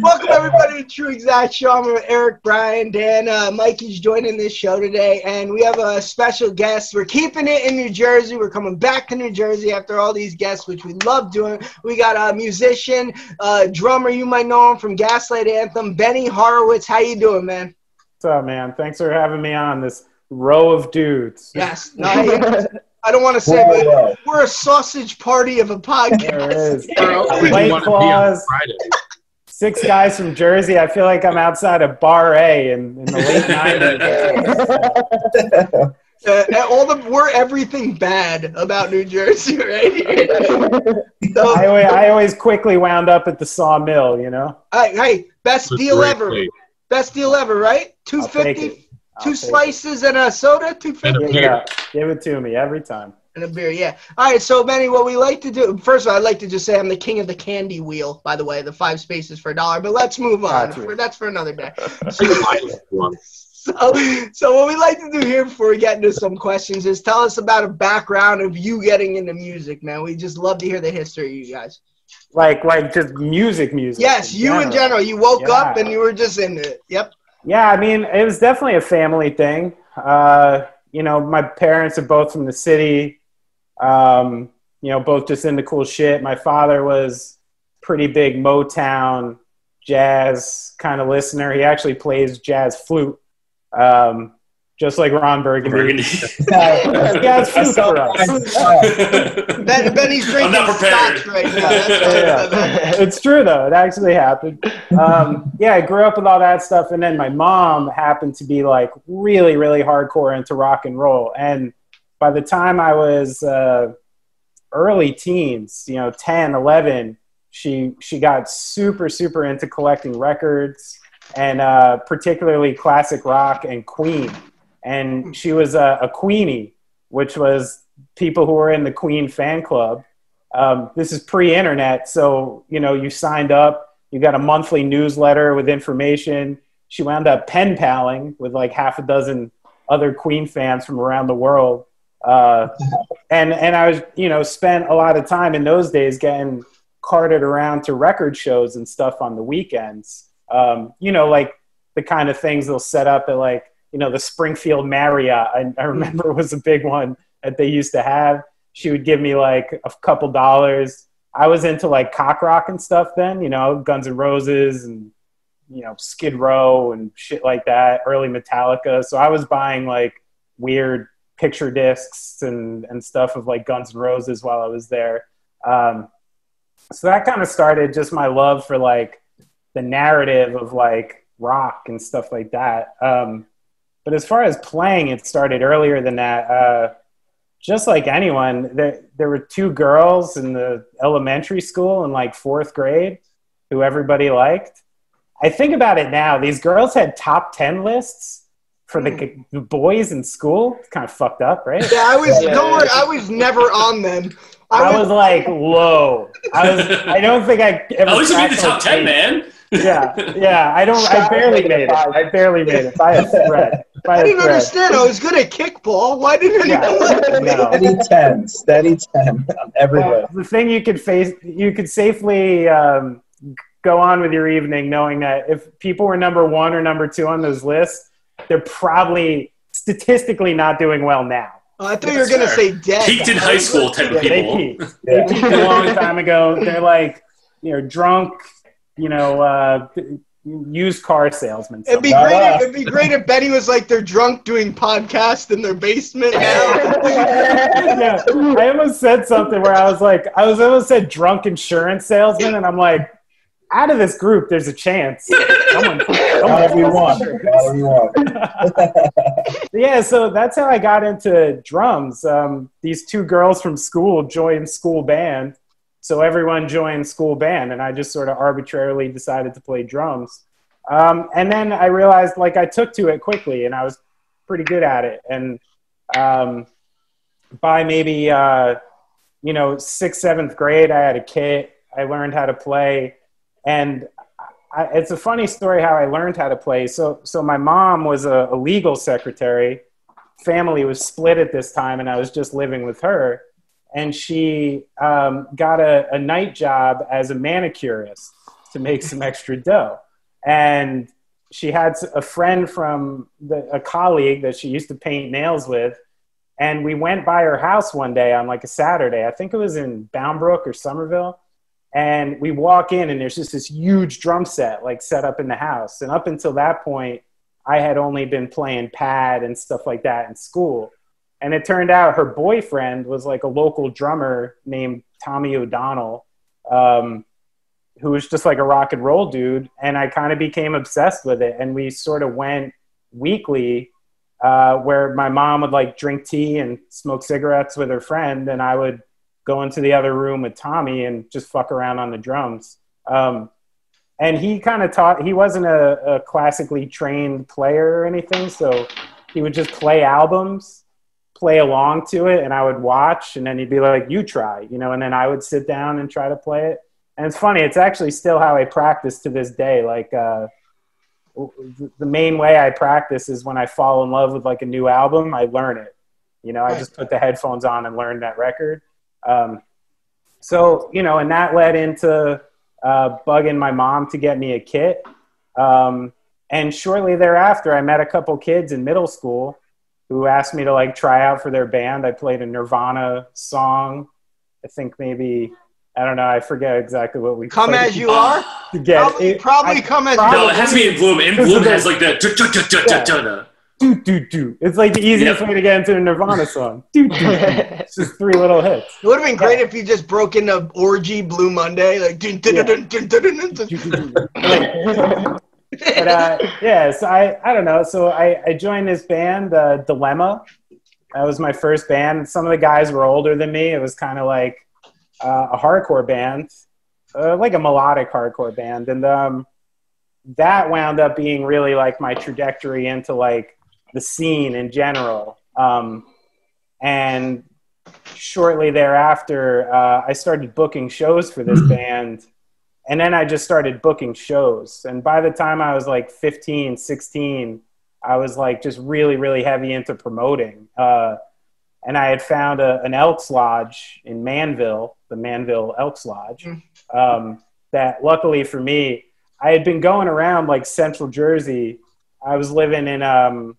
Welcome everybody to True Exact Show. I'm with Eric, Brian, Dan. Uh, Mikey's joining this show today, and we have a special guest. We're keeping it in New Jersey. We're coming back to New Jersey after all these guests, which we love doing. We got a musician, uh, drummer. You might know him from Gaslight Anthem, Benny Horowitz. How you doing, man? What's up, man? Thanks for having me on this row of dudes. Yes. No, I, I don't want to say, but we're a sausage party of a podcast. There is. We White want to be on Claws. Friday. Six guys from Jersey. I feel like I'm outside of Bar A in, in the late 90s. Uh, and all the we're everything bad about New Jersey right here. So, I, always, I always quickly wound up at the sawmill, you know? hey, hey, best It's deal great ever. place. Best deal ever, right? Two I'll take fifty, it. Two slices and a soda, two And fifty a Give it, up. Give it to me every time. And a beer. Yeah. All right. So, Benny, what we like to do first of all, I'd like to just say I'm the king of the candy wheel. By the way, the five spaces for a dollar. But let's move on. Gotcha. For, that's for another day. One. So, so what we like to do here before we get into some questions is tell us about a background of you getting into music, man. We just love to hear the history, of you guys. Like, like just music, music. Yes, you in general. You woke Yeah. up and you were just into it. Yep. Yeah, I mean, it was definitely a family thing. Uh, you know, my parents are both from the city. Um, you know, both just into cool shit. My father was pretty big Motown jazz kind of listener. He actually plays jazz flute, um, just like Ron Burgundy. Burgundy. Yeah, it's flute for us. Ben, Benny's drinking I'm not prepared. scotch right now. That's Yeah. it's true though. It actually happened. Um, yeah, I grew up with all that stuff, and then my mom happened to be like really, really hardcore into rock and roll. And by the time I was uh, early teens, you know, 10, 11, she she got super, super into collecting records and uh, particularly classic rock and Queen. And she was a, a Queenie, which was people who were in the Queen fan club. Um, this is pre-internet so you know you signed up you got a monthly newsletter with information. She wound up pen paling with like half a dozen other queen fans from around the world uh, and and i was you know spent a lot of time in those days getting carted around to record shows and stuff on the weekends um, you know like the kind of things they'll set up at like you know the springfield marriott i, I remember was a big one that they used to have she would give me like a couple dollars. I was into like cock rock and stuff then, you know, Guns N' Roses and you know Skid Row and shit like that, early Metallica. So I was buying like weird picture discs and and stuff of like Guns N' Roses while I was there. Um, so that kind of started just my love for like the narrative of like rock and stuff like that. Um, but as far as playing, it started earlier than that. Uh, just like anyone, there, there were two girls in the elementary school in like fourth grade who everybody liked. I think about it now, these girls had top 10 lists for the, the boys in school. It's kind of fucked up, right? Yeah, I was. Yeah. Don't worry, I was never on them. I was like low. I was. I don't think I ever. At least you made the cracked top those ten, eight. man. Yeah, yeah. I don't. I Shot barely made made it it. five. I barely made it by a thread. By I a didn't thread. understand. I was good at kickball. Why didn't Yeah. anyone let? No. Steady 10, steady 10 everywhere. the thing you could face, you could safely um, go on with your evening knowing that if people were number one or number two on those lists, they're probably statistically not doing well now. Oh, I thought you were gonna say dead. Peaked in high school type Yeah, of they people. peaked. Yeah. They peaked a long time ago. They're like, you know, drunk, you know, uh, used car salesmen. It'd be great. If, it'd be great if Betty was like they're drunk doing podcasts in their basement now. yeah, I almost said something where I was like, I was almost said drunk insurance salesman, and I'm like, out of this group, there's a chance. Someone, However you want. However yeah, so that's how I got into drums. Um, these two girls from school joined school band, so everyone joined school band, and I just sort of arbitrarily decided to play drums. Um, and then I realized like I took to it quickly, and I was pretty good at it. And um, by maybe uh, you know sixth, seventh grade, I had a kit. I learned how to play, and I, it's a funny story how I learned how to play. So, so my mom was a, a legal secretary. Family was split at this time, and I was just living with her. And she um, got a, a night job as a manicurist. to make some extra dough. And she had a friend from the, a colleague that she used to paint nails with. And we went by her house one day on like a Saturday. I think it was in Bound Brook or Somerville. And we walk in, and there's just this huge drum set like set up in the house. And up until that point, I had only been playing pad and stuff like that in school. And it turned out her boyfriend was like a local drummer named Tommy O'Donnell. Um, who was just like a rock and roll dude, and I kind of became obsessed with it. And we sort of went weekly, uh, where my mom would like drink tea and smoke cigarettes with her friend, and I would go into the other room with Tommy and just fuck around on the drums. Um, and he kind of taught. He wasn't a, a classically trained player or anything, so he would just play albums play along to it and I would watch and then he'd be like, you try, you know, and then I would sit down and try to play it and it's funny it's actually still how i practice to this day like uh, the main way i practice is when i fall in love with like a new album i learn it you know i just put the headphones on and learn that record um, so you know and that led into uh, bugging my mom to get me a kit um, and shortly thereafter i met a couple kids in middle school who asked me to like try out for their band i played a nirvana song i think maybe I don't know. I forget exactly what we come as you are. To get probably, it, probably I, come as no. It has to be in Bloom. In Bloom has like the do do do. It's like the easiest way to get into a Nirvana song. Do do. It's just three little hits. It would have been great if you just broke into orgy Blue Monday, like. Dun, dun, dun, dun, dun, dun, dun. but uh, yeah, so I I don't know. So I I joined this band, uh, Dilemma. That was my first band. Some of the guys were older than me. It was kind of like uh, a hardcore band, uh, like a melodic hardcore band, and um, that wound up being really like my trajectory into like the scene in general. Um, and shortly thereafter, uh, I started booking shows for this band. And then I just started booking shows. And by the time I was like 15, 16, I was like just really, really heavy into promoting. Uh, and I had found a, an Elks Lodge in Manville, the Manville Elks Lodge. Mm. Um, that luckily for me, I had been going around like Central Jersey. I was living in um,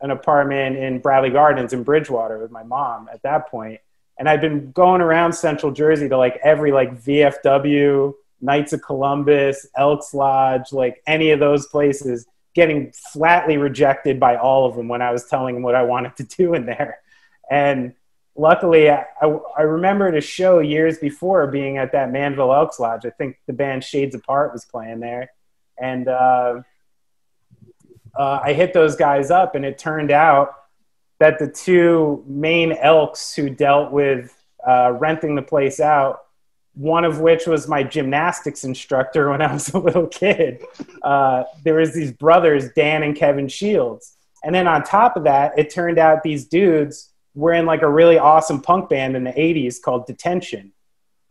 an apartment in Bradley Gardens in Bridgewater with my mom at that point, and I'd been going around Central Jersey to like every like VFW, Knights of Columbus, Elks Lodge, like any of those places, getting flatly rejected by all of them when I was telling them what I wanted to do in there. And luckily, I, I remembered a show years before being at that Manville Elks Lodge. I think the band Shades Apart was playing there. And uh, uh, I hit those guys up, and it turned out that the two main Elks who dealt with uh, renting the place out, one of which was my gymnastics instructor when I was a little kid. Uh, there was these brothers, Dan and Kevin Shields. And then on top of that, it turned out these dudes were in like a really awesome punk band in the 80s called Detention,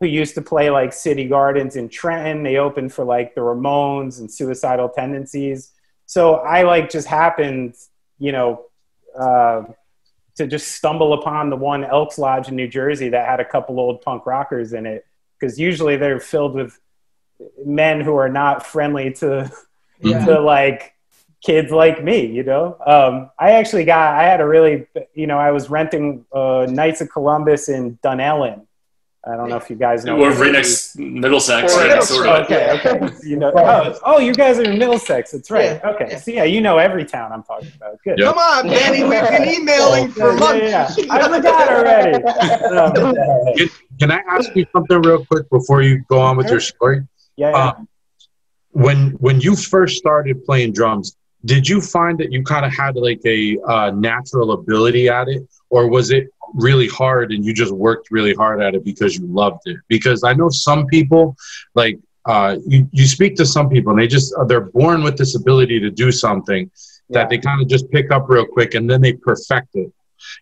who used to play like City Gardens in Trenton. They opened for like the Ramones and Suicidal Tendencies. So I like just happened, you know, uh, to just stumble upon the one Elks Lodge in New Jersey that had a couple old punk rockers in it. Because usually they're filled with men who are not friendly to, yeah. to like kids like me, you know. Um, I actually got, I had a really, you know, I was renting uh, Knights of Columbus in Dunellen. I don't know if you guys know. We're right next Middlesex, right next door Okay, okay. you know, oh, oh, you guys are in Middlesex. That's right. Yeah, okay. Yeah. So yeah, you know every town I'm talking about. Good. Yep. Come on, Danny. We've been emailing for months. Yeah, yeah. I forgot already. Um, can, can, I ask you something real quick before you go on with your story? Yeah. Um, when when you first started playing drums, did you find that you kind of had like a uh, natural ability at it or was it really hard and you just worked really hard at it because you loved it because i know some people like uh, you, you speak to some people and they just uh, they're born with this ability to do something that they kind of just pick up real quick and then they perfect it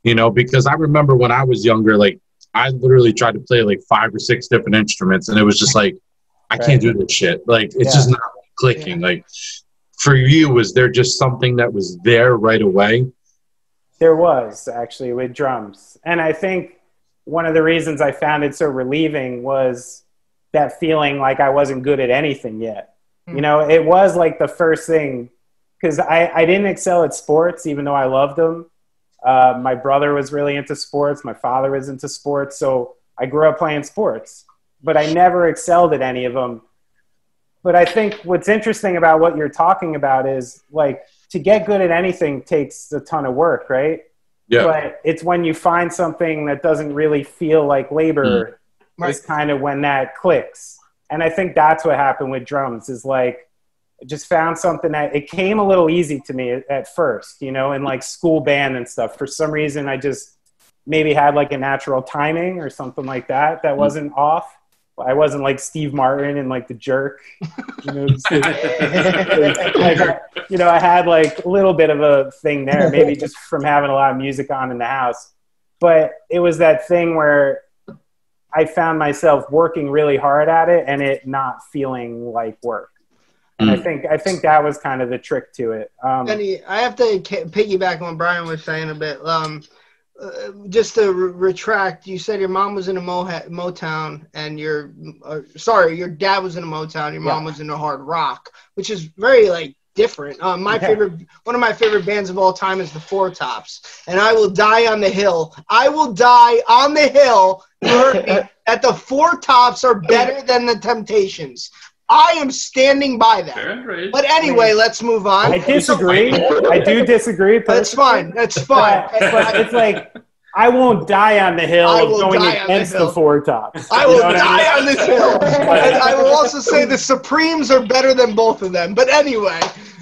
you know because i remember when i was younger like i literally tried to play like five or six different instruments and it was just like i right. can't do this shit like it's yeah. just not clicking yeah. like for you was there just something that was there right away there was actually with drums and i think one of the reasons i found it so relieving was that feeling like I wasn't good at anything yet. Hmm. You know, it was like the first thing because I, I didn't excel at sports, even though I loved them. Uh, my brother was really into sports. My father was into sports. So I grew up playing sports, but I never excelled at any of them. But I think what's interesting about what you're talking about is like to get good at anything takes a ton of work, right? Yeah. But it's when you find something that doesn't really feel like labor mm. Right. is kind of when that clicks. And I think that's what happened with drums is like I just found something that it came a little easy to me at, at first, you know, in like school band and stuff. For some reason I just maybe had like a natural timing or something like that that mm. wasn't off. I wasn't like Steve Martin and like the jerk. You know, like, I- you know, I had like a little bit of a thing there, maybe just from having a lot of music on in the house. But it was that thing where I found myself working really hard at it and it not feeling like work. And I Mm. think I think that was kind of the trick to it. Um, Benny, I have to piggyback on what Brian was saying a bit. Um, uh, just to re- retract, you said your mom was in a Mo- Motown, and your uh, sorry, your dad was in a Motown. Your mom Yeah. was in a hard rock, which is very like different. Um, my Yeah. favorite, one of my favorite bands of all time is the Four Tops, and I will die on the hill. I will die on the hill. You heard me. That the Four Tops are better than the Temptations. I am standing by that. Fair and right. But anyway, let's move on. I disagree. I do disagree. That's fine. That's fine. But, but it's like I won't die on the hill of going die on the against the, four tops. I You will know what die mean? on this hill. And I will also say the Supremes are better than both of them. But anyway,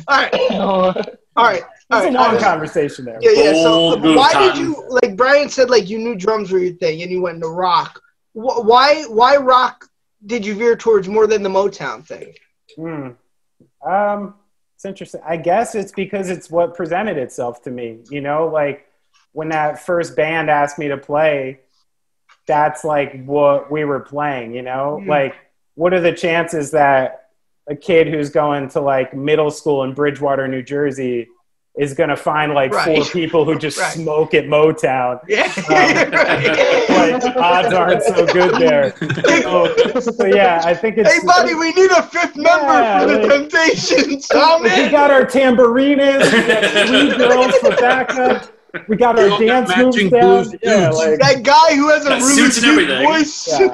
all right, all right, all It's right. a long all right. conversation there. Yeah, yeah. So, Bold why did you like Brian said like you knew drums were your thing and you went into rock? Why why rock did you veer towards more than the Motown thing? Hmm. Um, it's interesting. I guess it's because it's what presented itself to me. You know, like when that first band asked me to play, that's like what we were playing. You know, Mhm. like what are the chances that a kid who's going to like middle school in Bridgewater, New Jersey, is going to find like four people who just Right. smoke at Motown? Yeah, um, Like odds aren't so good there. So, so yeah, I think it's. Hey, buddy, we need a fifth member Yeah, for the like- Temptations. Oh, We got our tamburinas, we got three girls for backup, we got We our all got dance moves matching down. Yeah, like, That guy who has a Got really suits and deep voice. Yeah.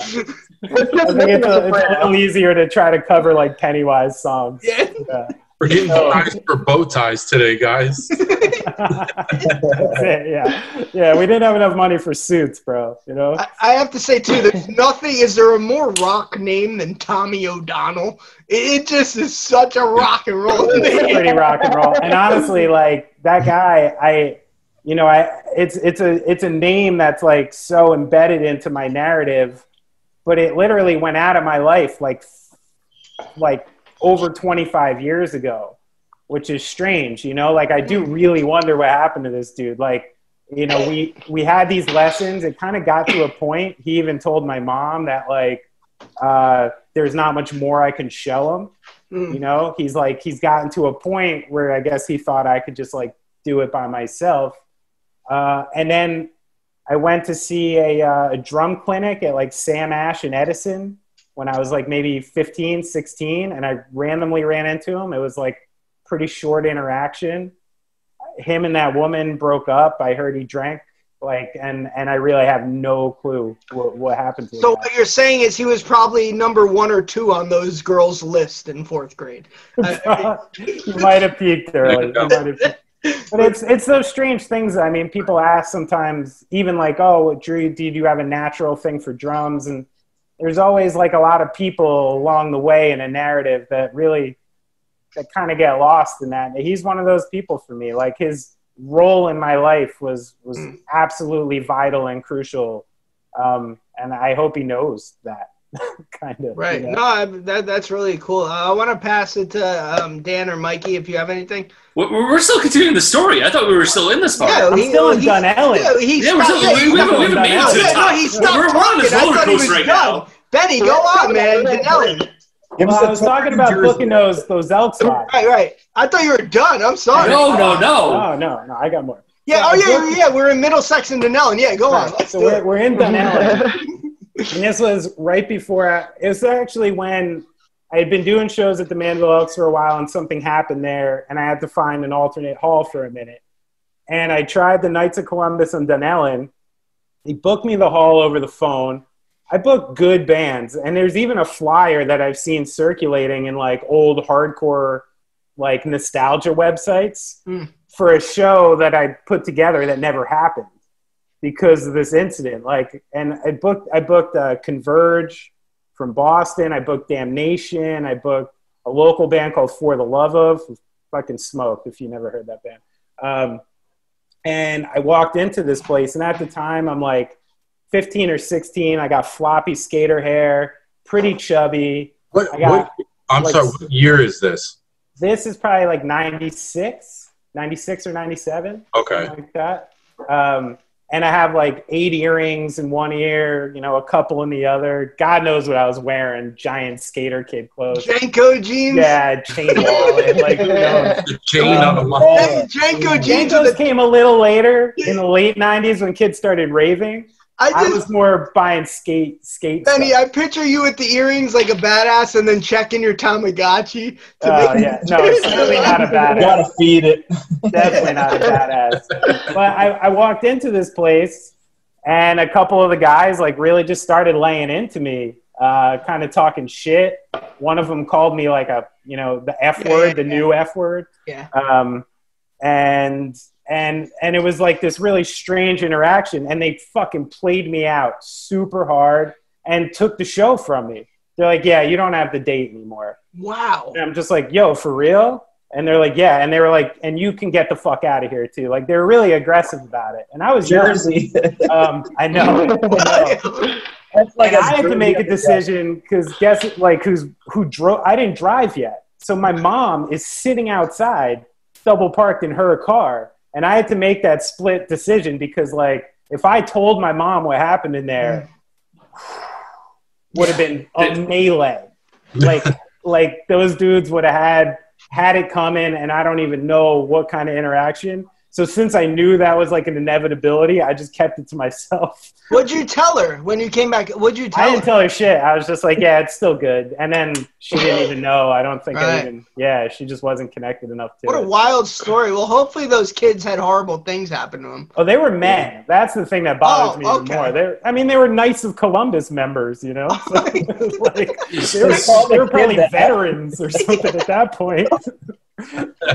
I think it's a, it's a little easier to try to cover like Pennywise songs. Yeah. Yeah. We're getting Oh. ties for bow ties today, guys. Yeah, yeah. We didn't have enough money for suits, bro. You know. I, I have to say too, there's nothing. Is there a more rock name than Tommy O'Donnell? It, it just is such a rock and roll It's name. pretty rock and roll. And honestly, like that guy, I, you know, I it's it's a it's a name that's like so embedded into my narrative, but it literally went out of my life like like over 25 years ago, which is strange, you know. Like I do really wonder what happened to this dude. Like, you know, we we had these lessons. It kind of got to a point. He even told my mom that like uh, there's not much more I can show him Mm. you know he's like he's gotten to a point where i guess he thought i could just like do it by myself uh, and then i went to see a, uh, a drum clinic at like sam ash and edison when i was like maybe 15 16 and i randomly ran into him it was like pretty short interaction him and that woman broke up i heard he drank like and and i really have no clue what, what happened to So what you're saying is he was probably number one or two on those girls' list in fourth grade. I- you might have peaked early. Have peaked. But it's it's those strange things. I mean, people ask sometimes, even like, "Oh, Drew, did you have a natural thing for drums?" And there's always like a lot of people along the way in a narrative that really that kind of get lost in that. He's one of those people for me. Like his role in my life was was Mm. absolutely vital and crucial, um, and I hope he knows that. kind of Right. you know? No, I, that that's really cool. Uh, I want to pass it to um, Dan or Mikey if you have anything. We're, we're still continuing the story. I thought we were still in this part. Yeah, I'm he- still in he- Dunellen. Yeah, Yeah, we're still, yeah, we, we haven't, we haven't made it to the Yeah, no, top. he we're, we're on talking. this I roller thought he was coaster right done. now. Benny, go on, man. Dunellen. Give Well, I was talking about Jersey. booking those those elk spots. Right, right. I thought you were done. I'm sorry. No, no, no. No, no, no. I got more. Yeah, oh yeah, yeah. We're in Middlesex and Dunellen. Yeah, go on. Let's so do we're, it. we're in Dunellen. And this was right before I, it was actually when I had been doing shows at the Manville Elks for a while, and something happened there, and I had to find an alternate hall for a minute. And I tried the Knights of Columbus and Dunellen. He booked me the hall over the phone. I booked good bands, and there's even a flyer that I've seen circulating in like old hardcore, like nostalgia websites Mm. for a show that I put together that never happened because of this incident. Like, and I booked, I booked uh, Converge from Boston. I booked Damnation. I booked a local band called For the Love of, fucking smoke. If you never heard that band. Um, and I walked into this place, and at the time, I'm like 15 or 16. I got floppy skater hair, pretty chubby. What, I got, what, I'm like- sorry. What year is this? This is probably like 96, 96 or 97 Okay. like that. Um, and I have like eight earrings in one ear, you know, a couple in the other. God knows what I was wearing, giant skater kid clothes. JNCO jeans. Yeah, chain wallet, like who knows. The chain Um, on the Hey, JNCO jeans. JNCOs the, came a little later in the late '90s when kids started raving. I I just, was more buying skate skate. Benny, stuff. I picture you with the earrings like a badass, and then checking your Tamagotchi. To Oh make- yeah, no, it's certainly not a badass. Gotta feed it. definitely not a badass. But I, I walked into this place, and a couple of the guys like really just started laying into me, uh, kind of talking shit. One of them called me like a you know the f Yeah, word, yeah, the yeah. new f word, Yeah. um, and and and it was like this really strange interaction, and they fucking played me out super hard and took the show from me. They're like, "Yeah, you don't have the date anymore." Wow. And I'm just like, yo, for real? And they're like, yeah. And they were like, and you can get the fuck out of here too. Like they're really aggressive about it. And I was young. Jersey. Um, I know. I know. That's like and a I had to make a decision because guess like who's who drove? I didn't drive yet, so my mom is sitting outside, double parked in her car, and I had to make that split decision because like if I told my mom what happened in there, would have been a melee. Like like those dudes would have had had it coming, and I don't even know what kind of interaction. So since I knew that was like an inevitability, I just kept it to myself. What'd you tell her when you came back? What'd you tell her? I didn't tell her shit. I was just like, yeah, it's still good. And then she didn't even know. I don't think I even, yeah, she just wasn't connected enough to what a wild story. Well, hopefully those kids had horrible things happen to them. Oh, they were men. That's the thing that oh, bothers Oh, me even okay. more. They, I mean, they were Knights of Columbus members, you know. Oh so, like, they were, They called they the were probably veterans or something at that point.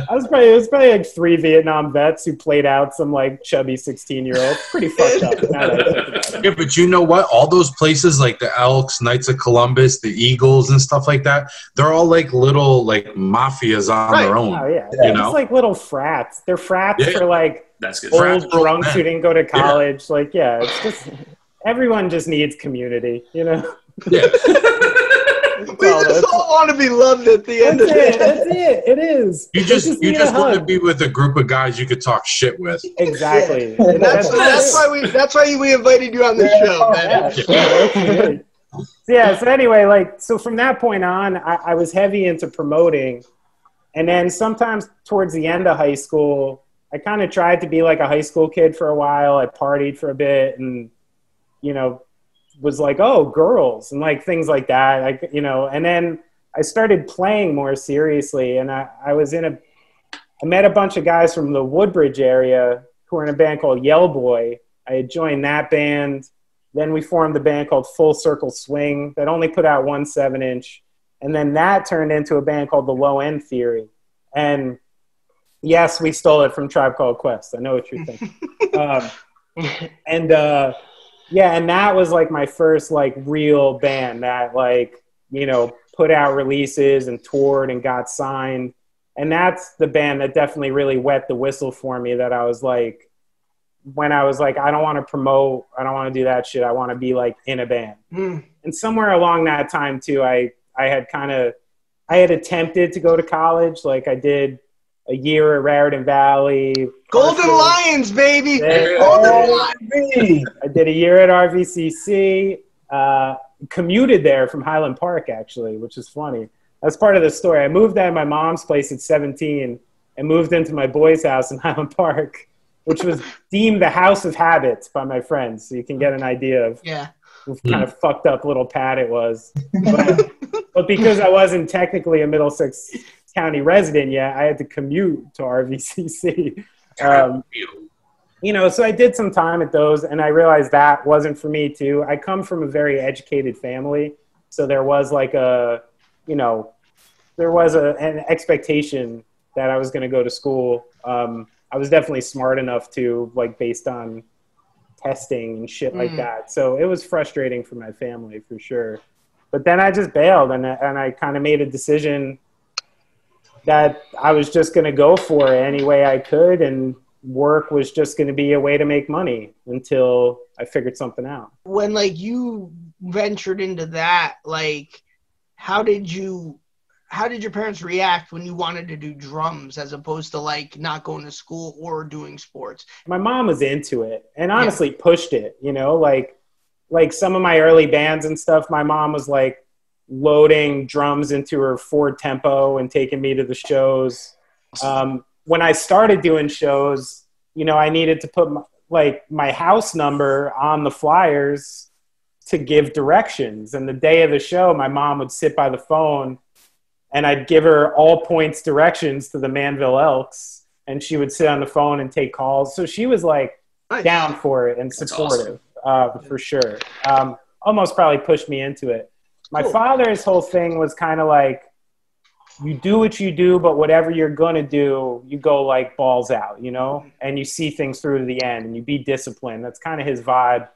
I was probably it was probably like three Vietnam vets who played out some like chubby sixteen year old. Pretty fucked up. now that I think about it. Yeah, but you know what? All those places like the Elks, Knights of Columbus, the Eagles, and stuff like that, they're all like little like mafias on their own. Oh yeah, You it's know? like little frats. They're frats Yeah. for like That's good. old Frats drunks who didn't go to college. Like, yeah, it's just everyone just needs community, you know. Yeah. We all just that's- all want to be loved at the end of the it. That's it. It is. You They just you just want to be with a group of guys you could talk shit with. exactly. Yeah. That's, that's why we. That's why we invited you on the show, man. yeah, yeah. So, yeah, so anyway, like, so from that point on, I, I was heavy into promoting. And then sometimes towards the end of high school, I kind of tried to be like a high school kid for a while. I partied for a bit and, you know, was like, oh, girls and like things like that. Like, you know, and then I started playing more seriously. And I, I was in a, I met a bunch of guys from the Woodbridge area who were in a band called Yell Boy. I had joined that band. Then we formed a band called Full Circle Swing that only put out one seven inch. And then that turned into a band called The Low End Theory. And yes, we stole it from Tribe Called Quest. I know what you're thinking. um, and uh, yeah, and that was like my first like real band that like, you know, put out releases and toured and got signed. And that's the band that definitely really wet the whistle for me that I was like, when I was like, I don't want to promote, I don't want to do that shit. I want to be like in a band. Hmm. And somewhere along that time too, I I had kind of I had attempted to go to college. Like I did a year at Raritan Valley. Golden partial- Lions, baby. Then Golden Lions. I did a year at RVCC. Uh, commuted there from Highland Park actually, which is funny. That's part of the story. I moved out of my mom's place at 17 and moved into my boy's house in Highland Park, which was deemed the house of habits by my friends. So you can get an idea of Yeah. kind of fucked up little pad it was. But, but because I wasn't technically a Middlesex County resident yet, I had to commute to RVCC. Um, you know, so I did some time at those, and I realized that wasn't for me too. I come from a very educated family, so there was like a, you know, there was a, an expectation that I was going to go to school. Um, I was definitely smart enough to, like, based on testing and shit like Mm. that. So it was frustrating for my family for sure. But then I just bailed, and and I kind of made a decision that I was just going to go for it any way I could, and work was just going to be a way to make money until I figured something out. when like you ventured into that like how did you how did your parents react when you wanted to do drums as opposed to like not going to school or doing sports my mom was into it and honestly pushed it you know like like some of my early bands and stuff my mom was like loading drums into her ford tempo and taking me to the shows um, when i started doing shows you know i needed to put my, like my house number on the flyers to give directions and the day of the show my mom would sit by the phone and i'd give her all points directions to the manville elks and she would sit on the phone and take calls so she was like Nice. down for it and supportive uh, for sure. Um, almost probably pushed me into it. My Cool. father's whole thing was kind of like, you do what you do, but whatever you're gonna do, you go like balls out, you know, and you see things through to the end, and you be disciplined. That's kind of his vibe.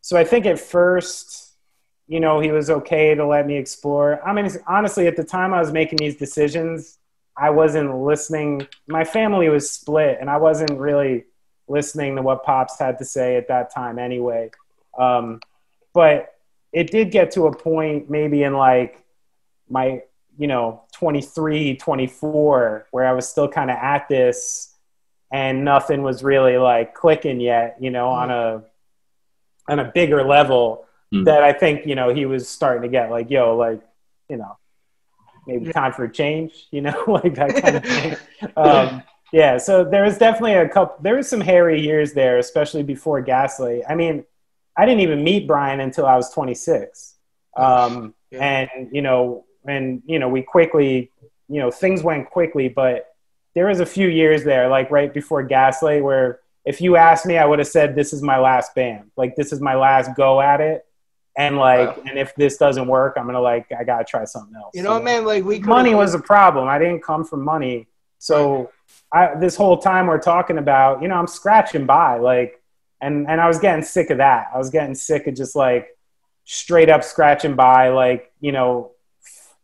So I think at first, you know, he was okay to let me explore. I mean, honestly, at the time I was making these decisions, I wasn't listening. My family was split, and I wasn't really listening to what pops had to say at that time anyway um, but it did get to a point maybe in like my you know 23 24 where i was still kind of at this and nothing was really like clicking yet you know on a on a bigger level Mm. that i think you know he was starting to get like yo like you know maybe time for a change you know like that kind of thing um, yeah, so there was definitely a couple. There was some hairy years there, especially before Gaslight. I mean, I didn't even meet Brian until I was 26, um, Yeah. and you know, and you know, we quickly, you know, things went quickly, but there was a few years there, like right before Gaslight, where if you asked me, I would have said this is my last band, like this is my last go at it, and like, Wow. and if this doesn't work, I'm gonna like, I gotta try something else. you know what So- man like we money was a problem. I didn't come from money. So I, this whole time we're talking about, you know, I'm scratching by like, and, and I was getting sick of that. I was getting sick of just like straight up scratching by, like, you know,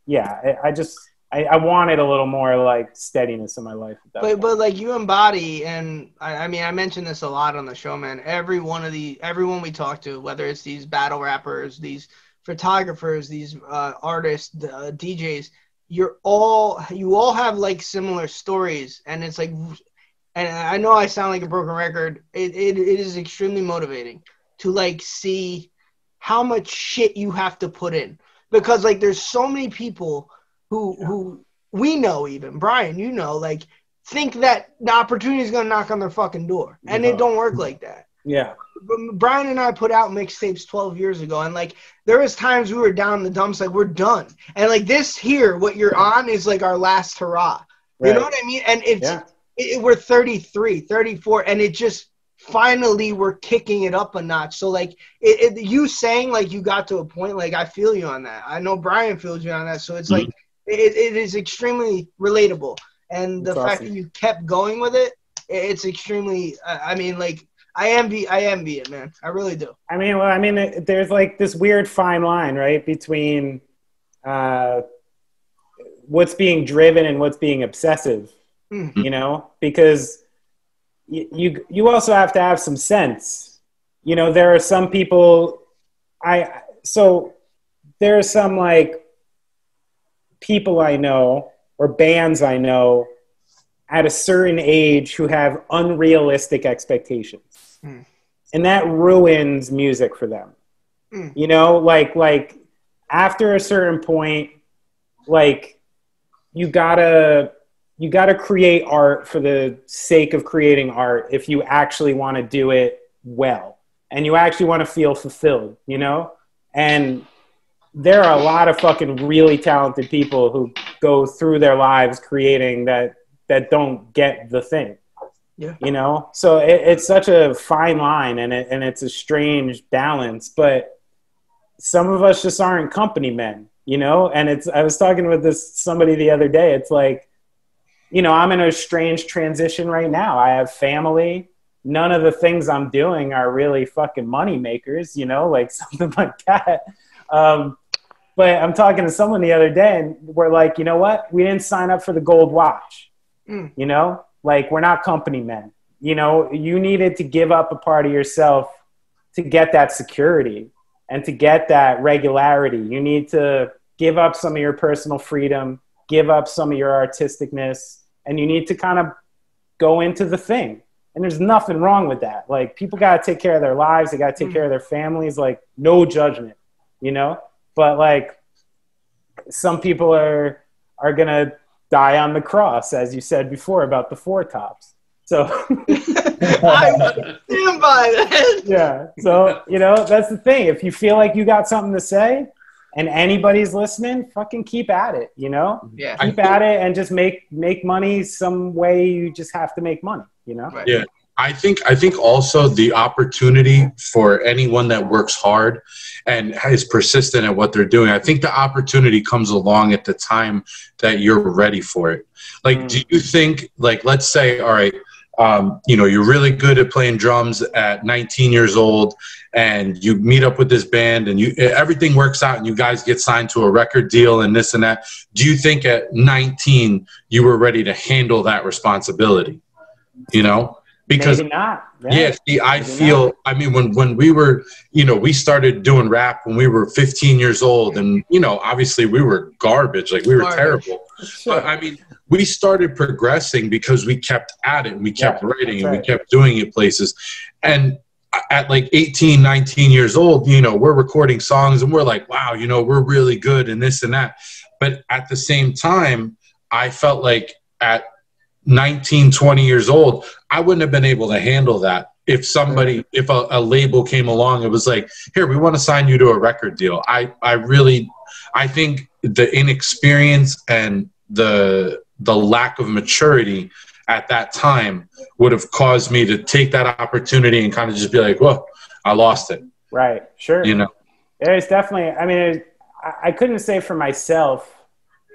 yeah, I, I just, I, I wanted a little more like steadiness in my life. But point. but like you embody and I, I mean I mentioned this a lot on the show man every one of the everyone we talk to whether it's these battle rappers these photographers these uh, artists uh, DJs you're all you all have like similar stories and it's like and I know I sound like a broken record it, it, it is extremely motivating to like see how much shit you have to put in because like there's so many people who who we know even Brian you know like think that the opportunity is going to knock on their fucking door and Yeah. it don't work like that yeah, Brian and I put out mixtapes 12 years ago, and like there was times we were down in the dumps, like we're done, and like this here, what you're on is like our last hurrah. You know what I mean? And it's Yeah. It, we're 33, 34, and it just finally we're kicking it up a notch. So like it, it, you saying like you got to a point, like I feel you on that. I know Brian feels you on that. So it's like it, it is extremely relatable, and the That's fact that you kept going with it, it's extremely. I I mean, like I envy, I envy it, man. I really do. I mean, well, I mean, it- there's like this weird fine line, right, between uh, what's being driven and what's being obsessive. Mm. You know, because y- you you also have to have some sense. You know, there are some people. I so there are some like people I know or bands I know at a certain age who have unrealistic expectations. Mm. And that ruins music for them. Mm. You know, like like after a certain point like you got to you got to create art for the sake of creating art if you actually want to do it well and you actually want to feel fulfilled, you know? And there are a lot of fucking really talented people who go through their lives creating that that don't get the thing. Yeah. You know? So it, it's such a fine line and it, and it's a strange balance, but some of us just aren't company men, you know? And it's I was talking with this somebody the other day. It's like you know, I'm in a strange transition right now. I have family. None of the things I'm doing are really fucking money makers, you know, like something like that. Um, but I'm talking to someone the other day and we're like, you know what? We didn't sign up for the gold watch. Mm. You know, like we're not company men. You know, you needed to give up a part of yourself to get that security and to get that regularity. You need to give up some of your personal freedom, give up some of your artisticness, and you need to kind of go into the thing. And there's nothing wrong with that. Like people got to take care of their lives, they got to take mm-hmm. care of their families, like no judgment, you know? But like some people are are going to die on the cross as you said before about the four tops. So I stand by that. yeah. So, you know, that's the thing. If you feel like you got something to say and anybody's listening, fucking keep at it, you know? Yeah. Keep at it and just make make money some way you just have to make money, you know? Right. Yeah. I think I think also the opportunity for anyone that works hard and is persistent at what they're doing. I think the opportunity comes along at the time that you're ready for it. Like, Mm. do you think, like, let's say, all right, um, you know, you're really good at playing drums at 19 years old, and you meet up with this band, and you everything works out, and you guys get signed to a record deal, and this and that. Do you think at 19 you were ready to handle that responsibility? You know, because Maybe not. yeah, see, I Maybe feel. I mean, when when we were, you know, we started doing rap when we were 15 years old, and you know, obviously we were garbage, like we were Garbage. terrible. Sure. But I mean, we started progressing because we kept at it, and we kept Yeah, writing, and we kept doing it places, and at like 18 19 years old you know we're recording songs and we're like wow you know we're really good and this and that. But at the same time i felt like at 19 20 years old i wouldn't have been able to handle that. If somebody if a, a label came along it was like here we want to sign you to a record deal. I i really i think the inexperience and the the lack of maturity at that time would have caused me to take that opportunity and kind of just be like whoa i lost it Right. Sure. you know it's definitely. I mean, it, I, couldn't say for myself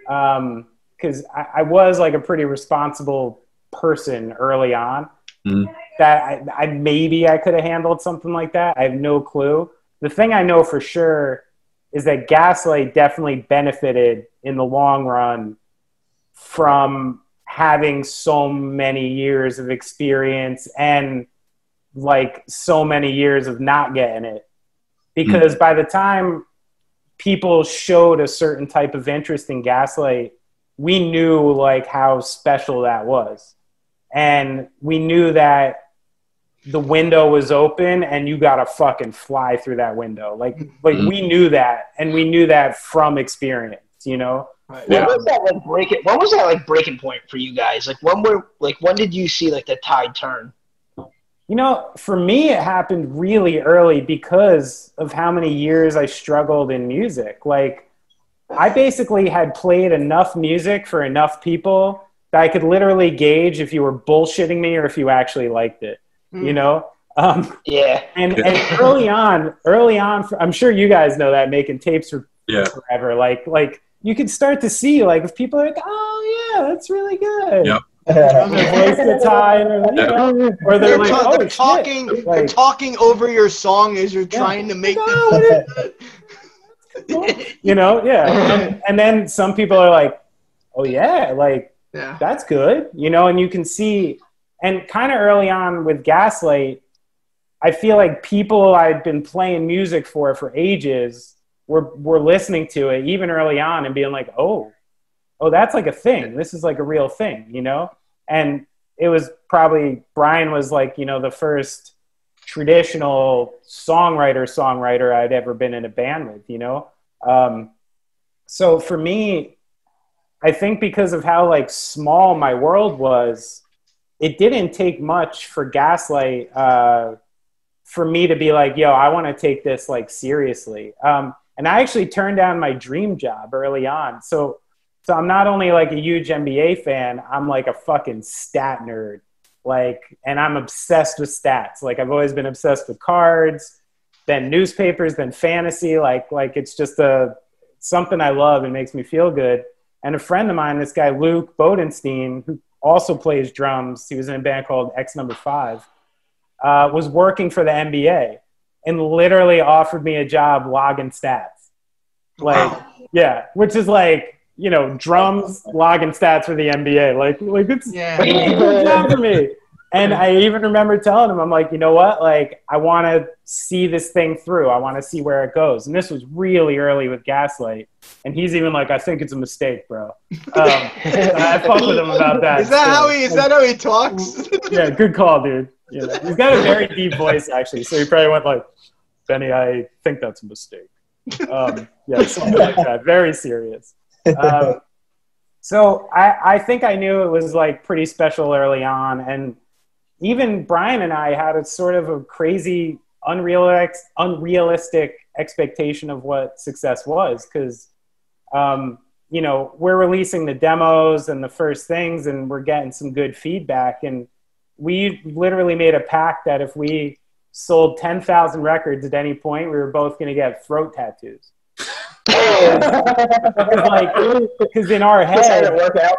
because I, I was like a pretty responsible person early on. Mhm. That I, I maybe I could have handled something like that. I have no clue. The thing I know for sure is that Gaslight definitely benefited in the long run from having so many years of experience and like so many years of not getting it. Because by the time people showed a certain type of interest in gaslight we knew like how special that was. And we knew that the window was open and you gotta fucking fly through that window. Like like Mhm. we knew that. And we knew that from experience you know Right. Yeah. When was that like breaking? When was that like breaking point for you guys? Like when were like when did you see like the tide turn? You know, for me, it happened really early because of how many years I struggled in music. Like, I basically had played enough music for enough people that I could literally gauge if you were bullshitting me or if you actually liked it. You know, um, Yeah, and and early on, early on, I'm sure you guys know that making tapes for yeah forever. Like, like you could start to see like if people are like, oh yeah, that's really good. Yep. Their voice gets high, or, you know, or they're They're, like, ta- oh they're shit. talking. they're talking over your song as you're Yeah. trying to make them. you know yeah and, and then some people are like oh yeah like yeah. that's good you know and you can see and kind of early on with gaslight i feel like people i'd been playing music for for ages were were listening to it even early on and being like oh oh that's like a thing. This is like a real thing you know? And it was probably brian was like you know the first traditional songwriter songwriter i'd ever been in a band with you know? Um, so for me i think because of how like small my world was it didn't take much for gaslight uh, for me to be like, yo, I want to take this like seriously. Um, and I actually turned down my dream job early on. So, so I'm not only like a huge NBA fan, I'm like a fucking stat nerd. Like, and I'm obsessed with stats. Like, I've always been obsessed with cards, then newspapers, then fantasy. Like, like it's just a something I love and makes me feel good. And a friend of mine, this guy Luke Bodenstein, who also plays drums, he was in a band called X Number Five, uh, was working for the NBA and literally offered me a job logging stats. Like, Wow. yeah, which is like, you know, drums logging stats for the NBA. Like, like it's Yeah. a good job for me. And I even remember telling him, I'm like, you know what? Like, I want to see this thing through. I want to see where it goes. And this was really early with Gaslight. And he's even like, I think it's a mistake, bro. Um, I fuck with him about that. Is that still. how he? Is that how he talks? yeah, good call, dude. You know, he's got a very deep voice, actually. So he probably went like, Benny, I think that's a mistake. Um, yeah, something like that. Very serious. Um, so I, I think I knew it was like pretty special early on. And even Brian and I had a sort of a crazy, unrealistic, unrealistic expectation of what success was because, um, you know, we're releasing the demos and the first things and we're getting some good feedback. And we literally made a pact that if we sold 10,000 records at any point, we were both going to get throat tattoos. Because, like, because in our Just had it head,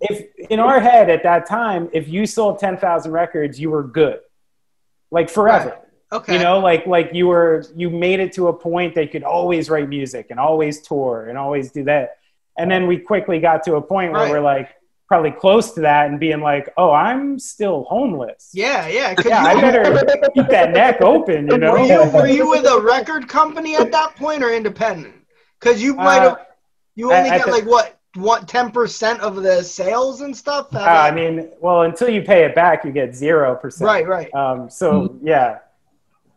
if in our head at that time, if you sold 10,000 records, you were good, like forever. Okay. You know, like like you were you made it to a point that you could always write music and always tour and always do that. And then we quickly got to a point where Right. we're like probably close to that and being like, oh, I'm still homeless. Yeah, yeah. 'cause Yeah, you, I better keep that neck open, you know? Were you, were you with a record company at that point or independent? Because you might have, Uh, you only at get the- like what, what, ten percent of the sales and stuff. Uh, I mean, well, until you pay it back, you get zero percent. right, right. Um, so yeah,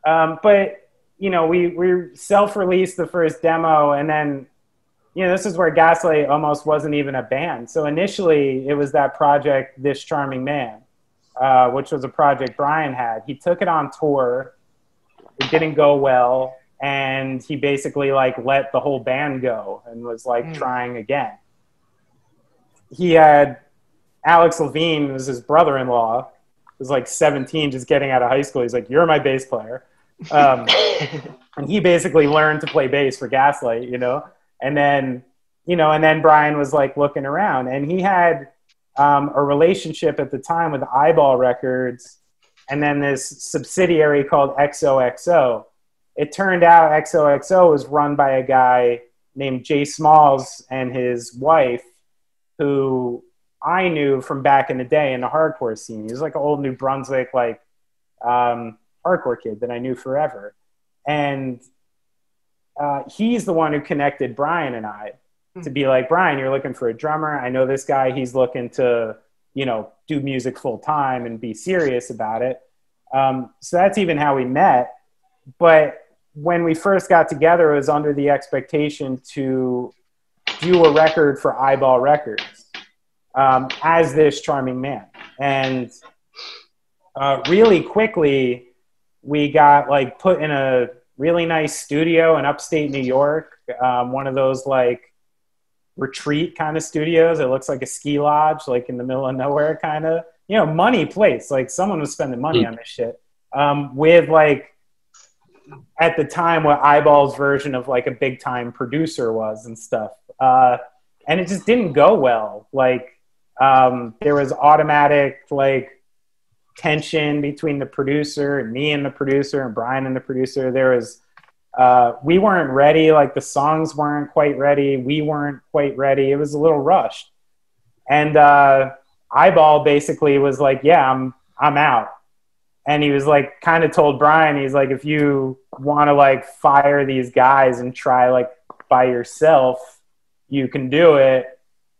um, but you know, we we self-released the first demo, and then you know, this is where Gaslight almost wasn't even a band. So initially, it was that project, This Charming Man, uh, which was a project Brian had. He took it on tour. It didn't go well, and he basically like let the whole band go and was like Mm. trying again. He had Alex Levine was his brother-in-law. Was like 17, just getting out of high school. He's like, "You're my bass player," um, and he basically learned to play bass for Gaslight, you know. And then, you know, and then Brian was like looking around, and he had um, a relationship at the time with Eyeball Records, and then this subsidiary called XOXO. It turned out XOXO was run by a guy named Jay Smalls and his wife, who I knew from back in the day in the hardcore scene. He was like an old New Brunswick like um, hardcore kid that I knew forever, and uh, he's the one who connected Brian and I to be like, Brian, you're looking for a drummer. I know this guy. He's looking to, you know, do music full time and be serious about it. Um, so that's even how we met. But when we first got together, it was under the expectation to do a record for Eyeball Records um, as this charming man. And uh, really quickly, we got like put in a really nice studio in upstate New York, um, one of those like retreat kind of studios. It looks like a ski lodge, like in the middle of nowhere, kind of. You know, money place. Like someone was spending money on this shit. Um, with like at the time what Eyeball's version of like a big time producer was and stuff. Uh, and it just didn't go well. Like um, there was automatic like tension between the producer and me and the producer and Brian and the producer. There was uh, we weren't ready. Like the songs weren't quite ready. We weren't quite ready. It was a little rushed. And uh, Eyeball basically was like, "Yeah, I'm I'm out." And he was like, kind of told Brian, he's like, "If you want to like fire these guys and try like by yourself, you can do it."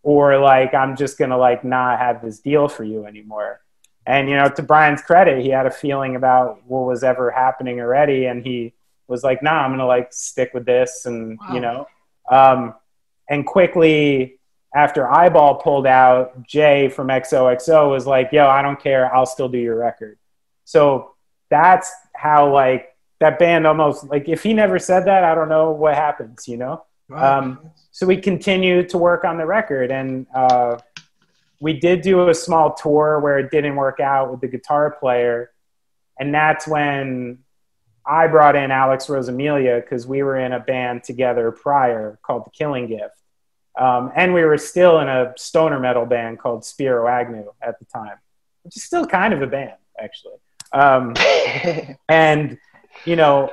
Or like, I'm just gonna like not have this deal for you anymore. And you know, to Brian's credit, he had a feeling about what was ever happening already, and he was like, "Nah, I'm gonna like stick with this," and you know, um, and quickly after Eyeball pulled out, Jay from XOXO was like, "Yo, I don't care, I'll still do your record." So that's how like that band almost like if he never said that, I don't know what happens, you know. Um, so we continued to work on the record, and uh, we did do a small tour where it didn't work out with the guitar player, and that's when I brought in Alex Rosamilia because we were in a band together prior called The Killing Gift. Um, and we were still in a stoner metal band called Spiro Agnew at the time, which is still kind of a band, actually. Um, and, you know,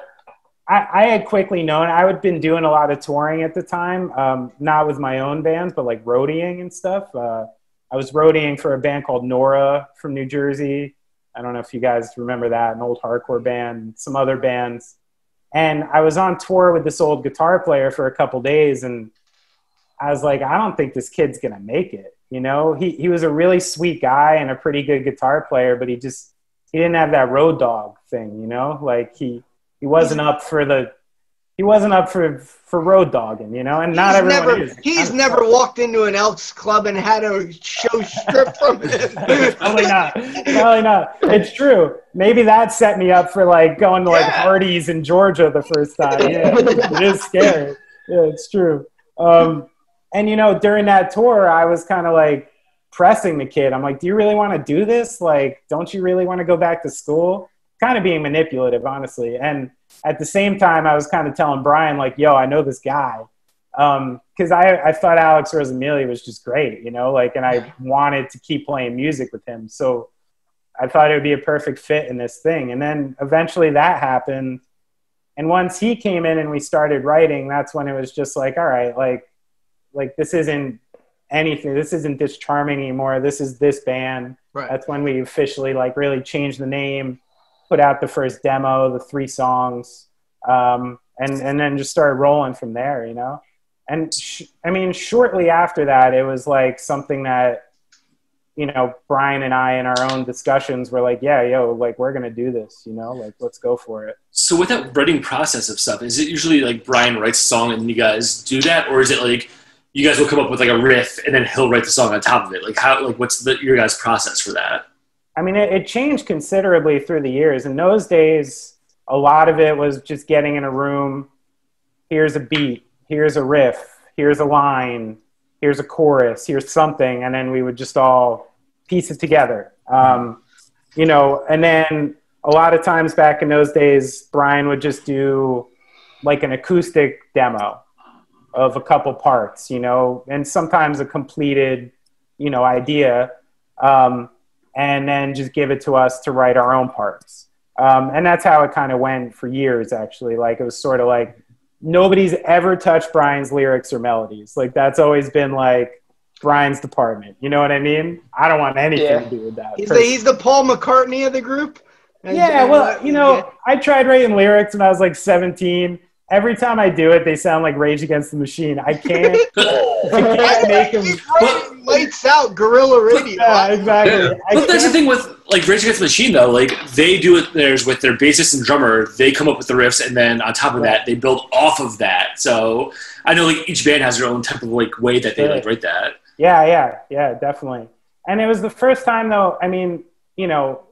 I, I, had quickly known I had been doing a lot of touring at the time, um, not with my own bands, but like roadieing and stuff. Uh, I was roadieing for a band called Nora from New Jersey. I don't know if you guys remember that, an old hardcore band, some other bands. And I was on tour with this old guitar player for a couple days, and I was like, I don't think this kid's gonna make it. You know, he he was a really sweet guy and a pretty good guitar player, but he just he didn't have that road dog thing. You know, like he he wasn't up for the he wasn't up for for road dogging, you know, and not he's everyone never, is. He's I'm never sorry. walked into an Elks club and had a show stripped from him. probably not. Probably not. It's true. Maybe that set me up for like going to like yeah. Hardee's in Georgia the first time. Yeah, it is scary. Yeah, it's true. Um, and you know, during that tour, I was kind of like pressing the kid. I'm like, "Do you really want to do this? Like, don't you really want to go back to school?" Kind of being manipulative, honestly, and at the same time, I was kind of telling Brian, like, yo, I know this guy. Because um, I, I thought Alex Rosamilia was just great, you know, like, and I wanted to keep playing music with him. So I thought it would be a perfect fit in this thing. And then eventually that happened. And once he came in and we started writing, that's when it was just like, all right, like, like this isn't anything. This isn't this charming anymore. This is this band. Right. That's when we officially like really changed the name put out the first demo, the three songs, um, and and then just started rolling from there, you know. And sh- I mean, shortly after that, it was like something that you know Brian and I in our own discussions were like, yeah, yo, like we're gonna do this, you know, like let's go for it. So with that writing process of stuff, is it usually like Brian writes a song and you guys do that, or is it like you guys will come up with like a riff and then he'll write the song on top of it? Like how like what's the your guys' process for that? I mean, it, it, changed considerably through the years. In those days, a lot of it was just getting in a room. Here's a beat. Here's a riff. Here's a line. Here's a chorus. Here's something, and then we would just all piece it together. Um, you know, and then a lot of times back in those days, Brian would just do like an acoustic demo of a couple parts, you know, and sometimes a completed, you know, idea. Um, and then just give it to us to write our own parts. Um, and that's how it kind of went for years, actually. Like it was sort of like nobody's ever touched Brian's lyrics or melodies. Like that's always been like Brian's department. You know what I mean? I don't want anything yeah. to do with that. He's the, he's the Paul McCartney of the group. And yeah, well, you know, I tried writing lyrics when I was like 17 every time I do it, they sound like Rage Against the Machine. I can't, I can't make them. lights out, Guerrilla Radio. Yeah, exactly. Yeah. But that's the thing with like Rage Against the Machine, though. Like they do it theirs with their bassist and drummer. They come up with the riffs, and then on top of that, they build off of that. So I know like each band has their own type of like way that they like write that. Yeah, yeah, yeah, definitely. And it was the first time, though. I mean, you know,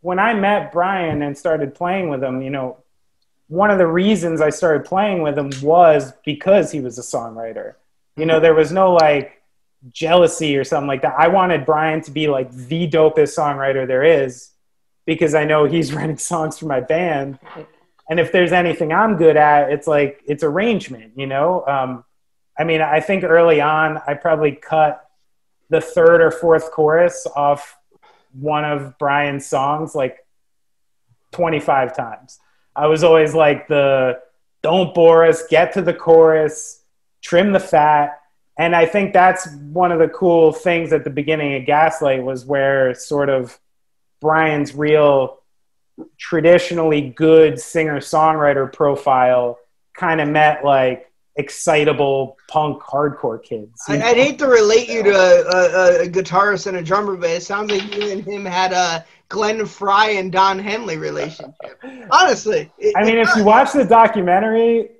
when I met Brian and started playing with him, you know, one of the reasons I started playing with him was because he was a songwriter. You know, there was no like jealousy or something like that. I wanted Brian to be like the dopest songwriter there is because I know he's writing songs for my band. And if there's anything I'm good at, it's like it's arrangement, you know? Um, I mean, I think early on, I probably cut the third or fourth chorus off one of Brian's songs like 25 times I was always like the don't bore us, get to the chorus, trim the fat. And I think that's one of the cool things at the beginning of Gaslight was where sort of Brian's real traditionally good singer songwriter profile kind of met like excitable punk hardcore kids. I, would hate to relate you to a, a, a, guitarist and a drummer, but it sounds like you and him had a Glenn Frey and Don Henley relationship. Honestly, it, I mean, if you watch the documentary,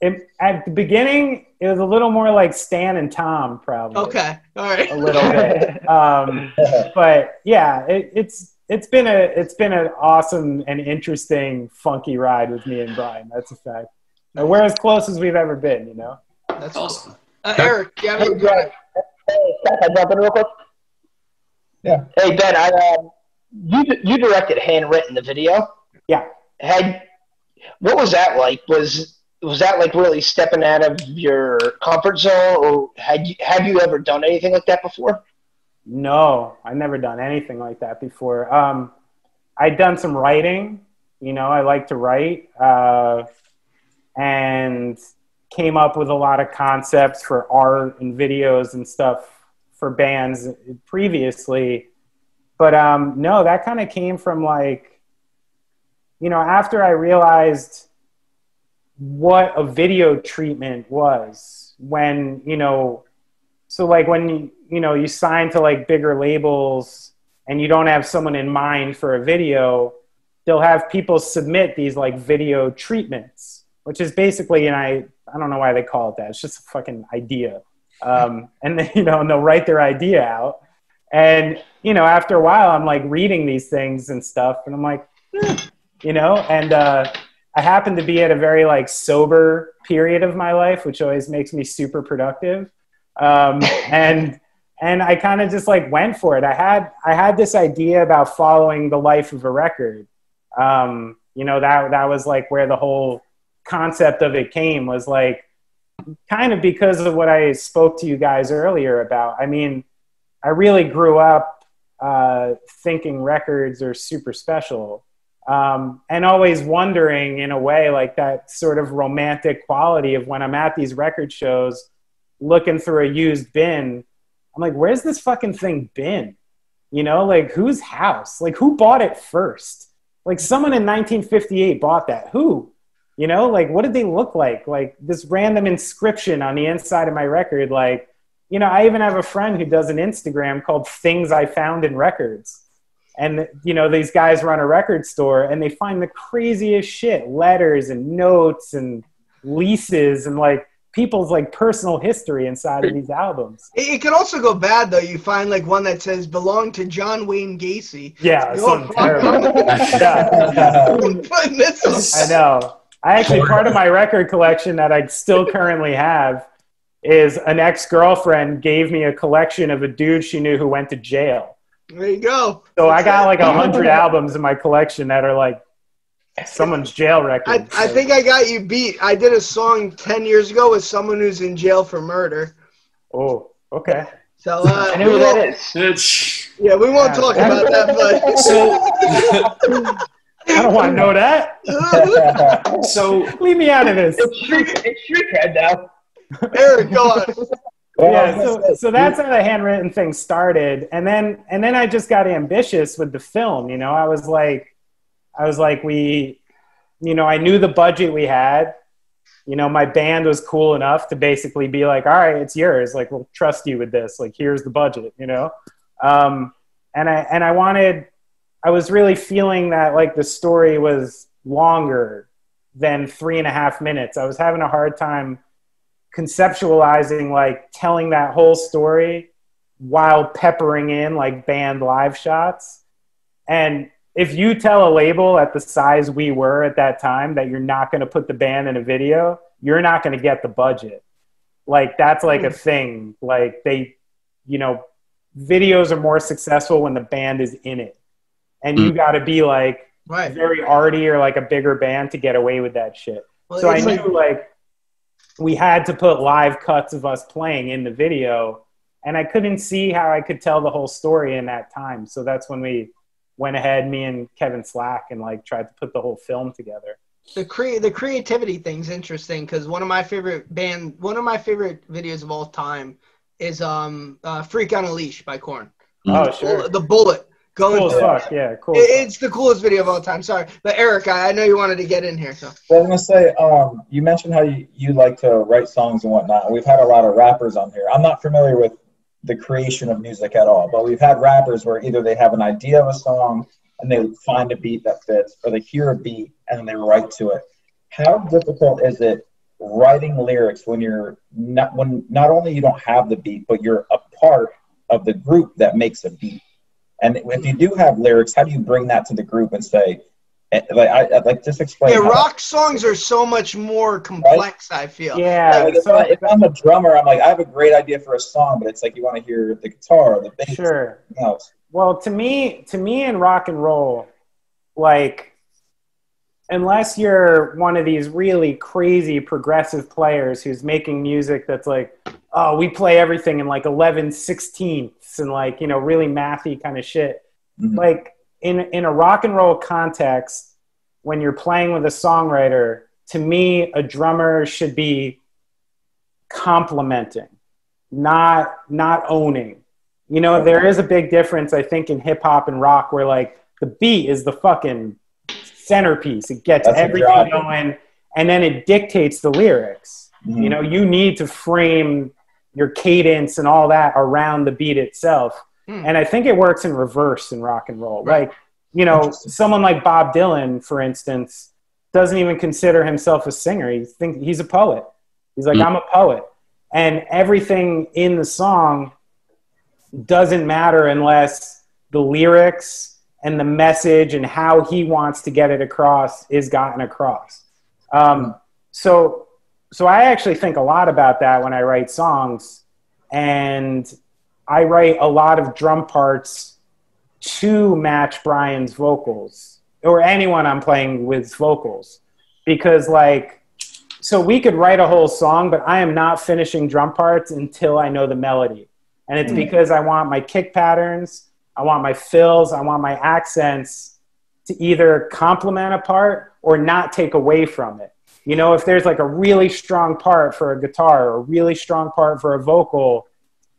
it, at the beginning, it was a little more like Stan and Tom, probably. Okay, all right, a little bit. Um, but yeah, it, it's it's been a it's been an awesome and interesting funky ride with me and Brian. That's a fact. And we're as close as we've ever been, you know. That's Awesome. Uh, Eric, do you have Hey, any- Hey, Seth, can I jump in real quick? Yeah. Hey, Ben, I um, you you directed handwritten the video. Yeah. Had what was that like? Was was that like really stepping out of your comfort zone, or had you have you ever done anything like that before? No, I've never done anything like that before. Um, I'd done some writing. You know, I like to write, uh, and came up with a lot of concepts for art and videos and stuff for bands previously. But um, no, that kind of came from like, you know, after I realized what a video treatment was when, you know, so like when you, you know you sign to like bigger labels and you don't have someone in mind for a video they'll have people submit these like video treatments which is basically and i i don't know why they call it that. It's just a fucking idea. Um, and then you know and they'll write their idea out. And you know after a while i'm like reading these things and stuff and i'm like eh, you know? And uh, i happen to be at a very like sober period of my life which always makes me super productive. Um, and and I kind of just like went for it. I had I had this idea about following the life of a record. Um, you know that that was like where the whole concept of it came was like kind of because of what I spoke to you guys earlier about. I mean, I really grew up uh, thinking records are super special. Um, and always wondering in a way like that sort of romantic quality of when I'm at these record shows looking through a used bin i'm like where's this fucking thing been you know like whose house like who bought it first like someone in 1958 bought that who you know like what did they look like like this random inscription on the inside of my record like you know i even have a friend who does an instagram called things i found in records and you know these guys run a record store and they find the craziest shit letters and notes and leases and like people's like personal history inside of these albums. It, it can also go bad though. You find like one that says belonged to John Wayne Gacy. Yeah, something terrible. Yeah, I know. I actually part of my record collection that I still currently have is an ex-girlfriend gave me a collection of a dude she knew who went to jail. There you go. So I got like a hundred albums in my collection that are like someone's jail record. I, I think I got you beat. I did a song ten years ago with someone who's in jail for murder. Oh, okay. So uh, I know who we that won't- is. It's, Yeah, we won't Yeah. talk about that, so I don't want to know that. so Leave me out of this. It's street, it's street now. Eric, go on. yeah so, so that's how the handwritten thing started and then and then i just got ambitious with the film you know i was like i was like we you know i knew the budget we had you know my band was cool enough to basically be like all right it's yours like we'll trust you with this like here's the budget you know um, and i and i wanted i was really feeling that like the story was longer than three and a half minutes. I was having a hard time conceptualizing like telling that whole story while peppering in like band live shots. And if you tell a label at the size we were at that time that you're not going to put the band in a video you're not going to get the budget. Like that's like a hmm. thing. Like they you know videos are more successful when the band is in it and you got to be like Right. very arty or like a bigger band to get away with that shit Well, so I knew like- like we had to put live cuts of us playing in the video, and I couldn't see how I could tell the whole story in that time. So that's when we went ahead, me and Kevin Slack, and like tried to put the whole film together. the cre- the creativity thing's interesting because one of my favorite band, one of my favorite videos of all time is um uh, "Freak on a Leash" by Korn. Oh sure, The bullet going. cool as through- fuck. Yeah, cool. It- It's the coolest video of all time. Sorry, but Eric, I, I know you wanted to get in here, so So I'm gonna say, um, you mentioned how you, you like to write songs and whatnot. We've had a lot of rappers on here. I'm not familiar with the creation of music at all, but we've had rappers where either they have an idea of a song and they find a beat that fits, or they hear a beat and then they write to it. How difficult is it writing lyrics when you're not when not only you don't have the beat, but you're a part of the group that makes a beat? And if you do have lyrics, how do you bring that to the group and say, eh, like, I, I- like just explain. Yeah, how- rock songs are so much more complex. I feel. Yeah, Like, if, so I, if I'm a drummer, I'm like, I have a great idea for a song, but it's like you want to hear the guitar, the bass, sure. else. Well, to me, to me in rock and roll, like unless you're one of these really crazy progressive players who's making music that's like, oh, we play everything in like 11 and like, you know, really mathy kind of shit. Mhm. Like in in a rock and roll context, when you're playing with a songwriter, to me, a drummer should be complementing, not not owning. You know, there is a big difference, I think, in hip hop and rock where like the beat is the fucking centerpiece. It gets That's everything going, and then it dictates the lyrics. Mhm. You know, you need to frame your cadence and all that around the beat itself. Hmm. And I think it works in reverse in rock and roll. Right. Like, you know, someone like Bob Dylan, for instance, doesn't even consider himself a singer. He thinks he's a poet. He's like, Hmm. I'm a poet. And everything in the song doesn't matter unless the lyrics and the message and how he wants to get it across is gotten across. Um, so, so I actually think a lot about that when I write songs, and I write a lot of drum parts to match Brian's vocals or anyone I'm playing with vocals, because like, so we could write a whole song, but I am not finishing drum parts until I know the melody, and it's Mm. because I want my kick patterns, I want my fills, I want my accents to either complement a part or not take away from it. You know, if there's like a really strong part for a guitar or a really strong part for a vocal,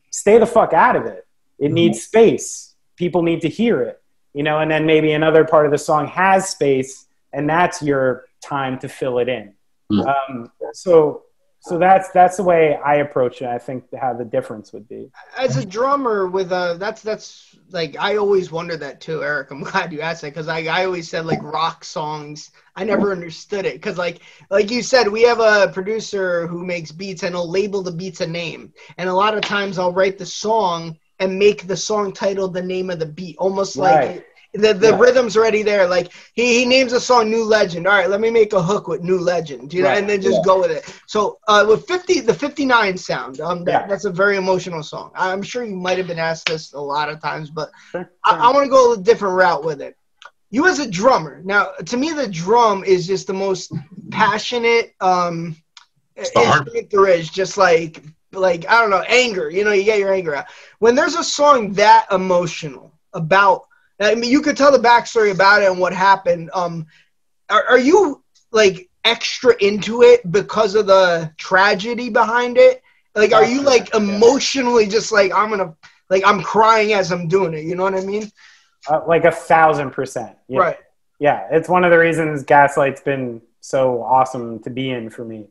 stay the fuck out of it. It Mhm. needs space. People need to hear it, you know, and then maybe another part of the song has space and that's your time to fill it in. Mhm. Um, so, so that's, that's the way I approach it. I think how the difference would be. as a drummer with a that's that's like i always wonder that too eric i'm glad you asked that because I, I always said like rock songs i never understood it because like like you said we have a producer who makes beats and he'll label the beats a name and a lot of times i'll write the song and make the song title the name of the beat almost like Right. The, the Right. rhythm's already there like he, he names a song new legend all right let me make a hook with new legend you know Right. and then just Yeah. go with it so uh, with 50 the 59 sound um that, Yeah. that's a very emotional song i'm sure you might have been asked this a lot of times but Sure. i, I want to go a different route with it you as a drummer now to me the drum is just the most passionate um instrument there is just like like i don't know anger you know you get your anger out when there's a song that emotional about i mean you could tell the backstory about it and what happened um are, are you like extra into it because of the tragedy behind it like are you like emotionally just like i'm gonna like i'm crying as i'm doing it you know what i mean Uh, like a thousand percent. Yeah. right yeah, it's one of the reasons Gaslight's been so awesome to be in for me.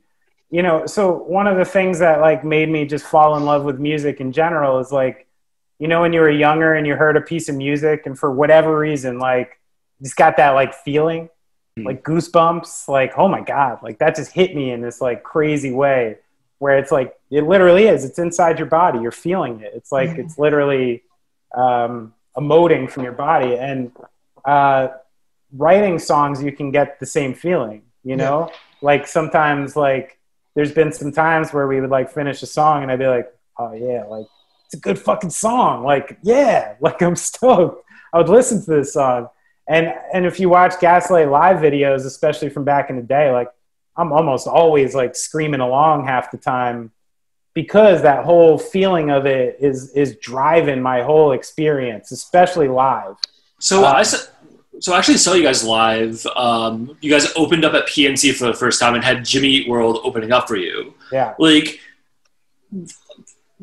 You know, so one of the things that like made me just fall in love with music in general is like, you know, when you were younger and you heard a piece of music and for whatever reason, like, just got that like feeling, Hmm. like goosebumps, like, oh my God, like that just hit me in this like crazy way where it's like, it literally is, it's inside your body, you're feeling it. It's like, Mhm. it's literally um, emoting from your body. And, uh, writing songs you can get the same feeling you know like sometimes like there's been some times where we would like finish a song and i'd be like oh yeah like it's a good fucking song. Like yeah like i'm stoked. I would listen to this song. And and if you watch gaslight live videos especially from back in the day like i'm almost always like screaming along half the time because that whole feeling of it is is driving my whole experience especially live. So Uh, I so I actually saw you guys live. Um, you guys opened up at PNC for the first time and had Jimmy Eat World opening up for you. yeah. Like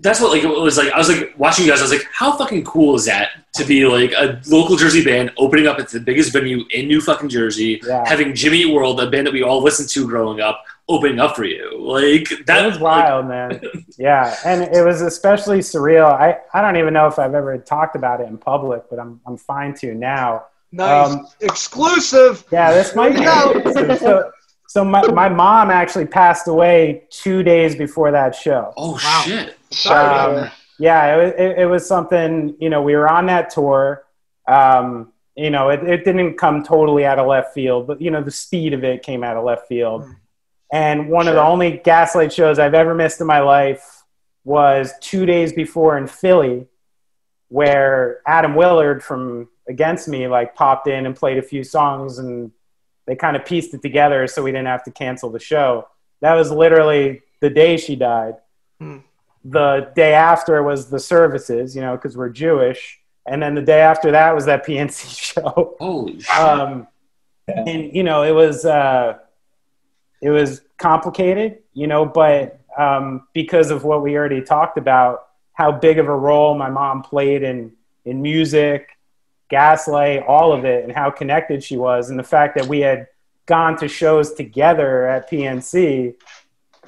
that's what like it was like. I was like watching you guys. I was like, how fucking cool is that to be like a local Jersey band opening up at the biggest venue in New fucking Jersey, Yeah. having Jimmy Eat World, a band that we all listened to growing up, opening up for you. Like that that was wild, man. Yeah, and it was especially surreal. I, I don't even know if I've ever talked about it in public, but I'm I'm fine to now. nice Um, exclusive Yeah, this might be. No. So, so my, my mom actually passed away two days before that show. oh Wow. shit. Sorry. Um, yeah, it was, it, it was something, you know, we were on that tour Um, you know, it, it didn't come totally out of left field, but you know, the speed of it came out of left field. And one of the only Gaslight shows I've ever missed in my life was two days before in Philly, where Atom Willard from Against Me like popped in and played a few songs, and they kind of pieced it together so we didn't have to cancel the show. That was literally the day she died. Hmm. The day after was the services, you know, because we're Jewish, and then the day after that was that PNC show. Holy shit. Um, and you know, it was uh, it was complicated, you know, but um, because of what we already talked about, how big of a role my mom played in in music, Gaslight, all of it, and how connected she was, and the fact that we had gone to shows together at PNC,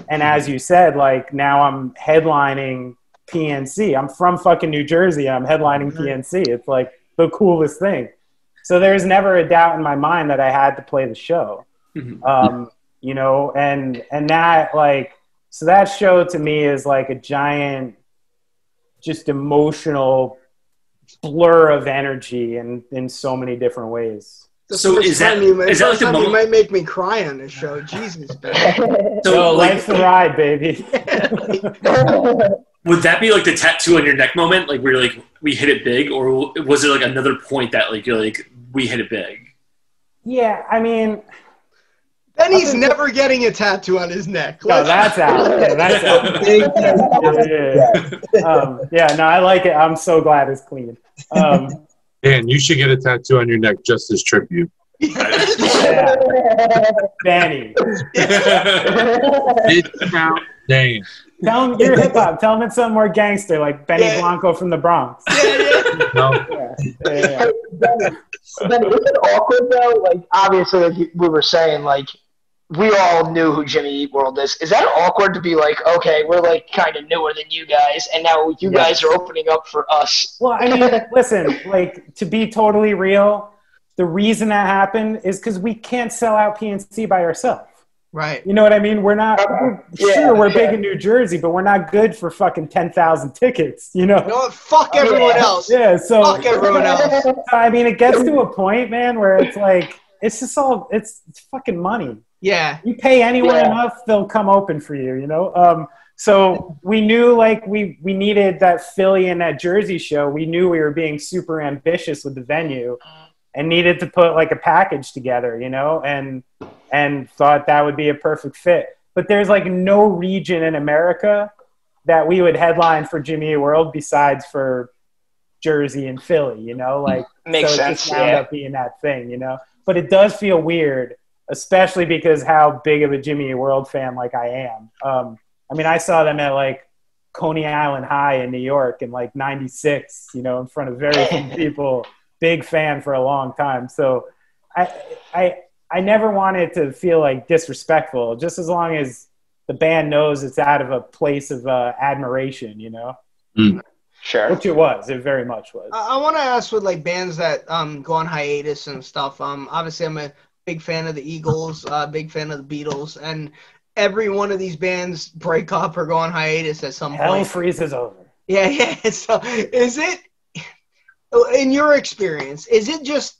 and as you said, like now I'm headlining PNC. I'm from fucking New Jersey. I'm headlining PNC. It's like the coolest thing. So there's never a doubt in my mind that I had to play the show. Mhm. Um, you know, and and that like so that show to me is like a giant, just emotional blur of energy in in so many different ways. The So first is that- time you, might- is that like the time you might make me cry on this show. Jesus, man. So, So like, life's the ride, baby. would that be like the tattoo on your neck moment, like where like we hit it big, or was it like another point that like you're like we hit it big? yeah, I mean, Benny's Other- never getting a tattoo on his neck. no, that's out. Yeah, that's out. Yeah, yeah, yeah. Um, yeah, no, I like it. I'm so glad it's clean. Um, Dan, you should get a tattoo on your neck just as tribute. yeah. Danny, Dan. tell him you're hip hop. Tell him it's something more gangster, like Benny Yeah. Blanco from the Bronx. No, Yeah, yeah, yeah. Benny, Benny, is it awkward though? Like obviously, like we were saying, like we all knew who Jimmy Eat World is. Is that awkward to be like, okay, we're like kind of newer than you guys, and now you Yes. guys are opening up for us? Well, I mean, listen, like to be totally real, the reason that happened is because we can't sell out PNC by ourselves. Right. You know what I mean? We're not uh, we're, Yeah, sure we're big in New Jersey, but we're not good for fucking ten thousand tickets. You know? You know what? Fuck everyone Yeah. else. Yeah. So Fuck everyone else. I mean, it gets to a point, man, where it's like it's just all it's, it's fucking money. Yeah. You pay anyone Yeah. enough, they'll come open for you. You know. Um, so we knew like we we needed that Philly and that Jersey show. We knew we were being super ambitious with the venue, and needed to put like a package together. You know, and and thought that would be a perfect fit. But there's like no region in America that we would headline for Jimmy World besides for Jersey and Philly. You know, like Makes so it just wound Yeah. up being that thing, you know. But it does feel weird, especially because how big of a Jimmy World fan like I am. Um, I mean, I saw them at like Coney Island High in New York in like '96, you know, in front of very few people. Big fan for a long time. So I, I, I never wanted to feel like disrespectful. Just as long as the band knows it's out of a place of uh, admiration, you know, Sure. which it was. It very much was. I, I want to ask with like bands that um go on hiatus and stuff. Um, obviously I'm a big fan of the Eagles, uh, big fan of the Beatles, and every one of these bands break up or go on hiatus at some Hell point. freezes over. Yeah, yeah. So is it, in your experience, is it just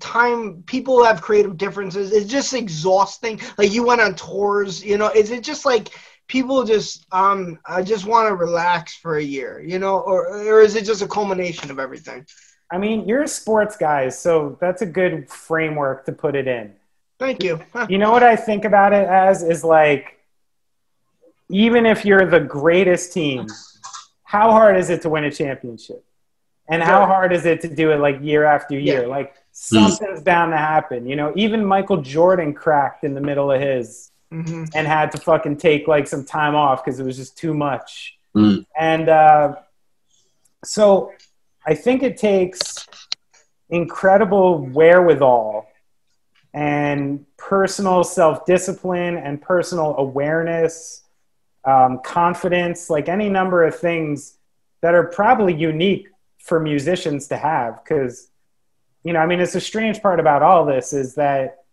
time people have creative differences? Is it just exhausting? Like you went on tours, you know, is it just like people just, um, I just want to relax for a year, you know, or, or is it just a culmination of everything? I mean, you're a sports guy, so that's a good framework to put it in. Thank you. You know what I think about it as is like, even if you're the greatest team, how hard is it to win a championship? And how Yeah. hard is it to do it like year after year? Yeah. Like something's bound to happen. You know, even Michael Jordan cracked in the middle of his hmm and had to fucking take like some time off because it was just too much. Mm. And uh, so I think it takes incredible wherewithal and personal self discipline and personal awareness, um, confidence, like any number of things that are probably unique for musicians to have. Because, you know, I mean, it's a strange part about all this is that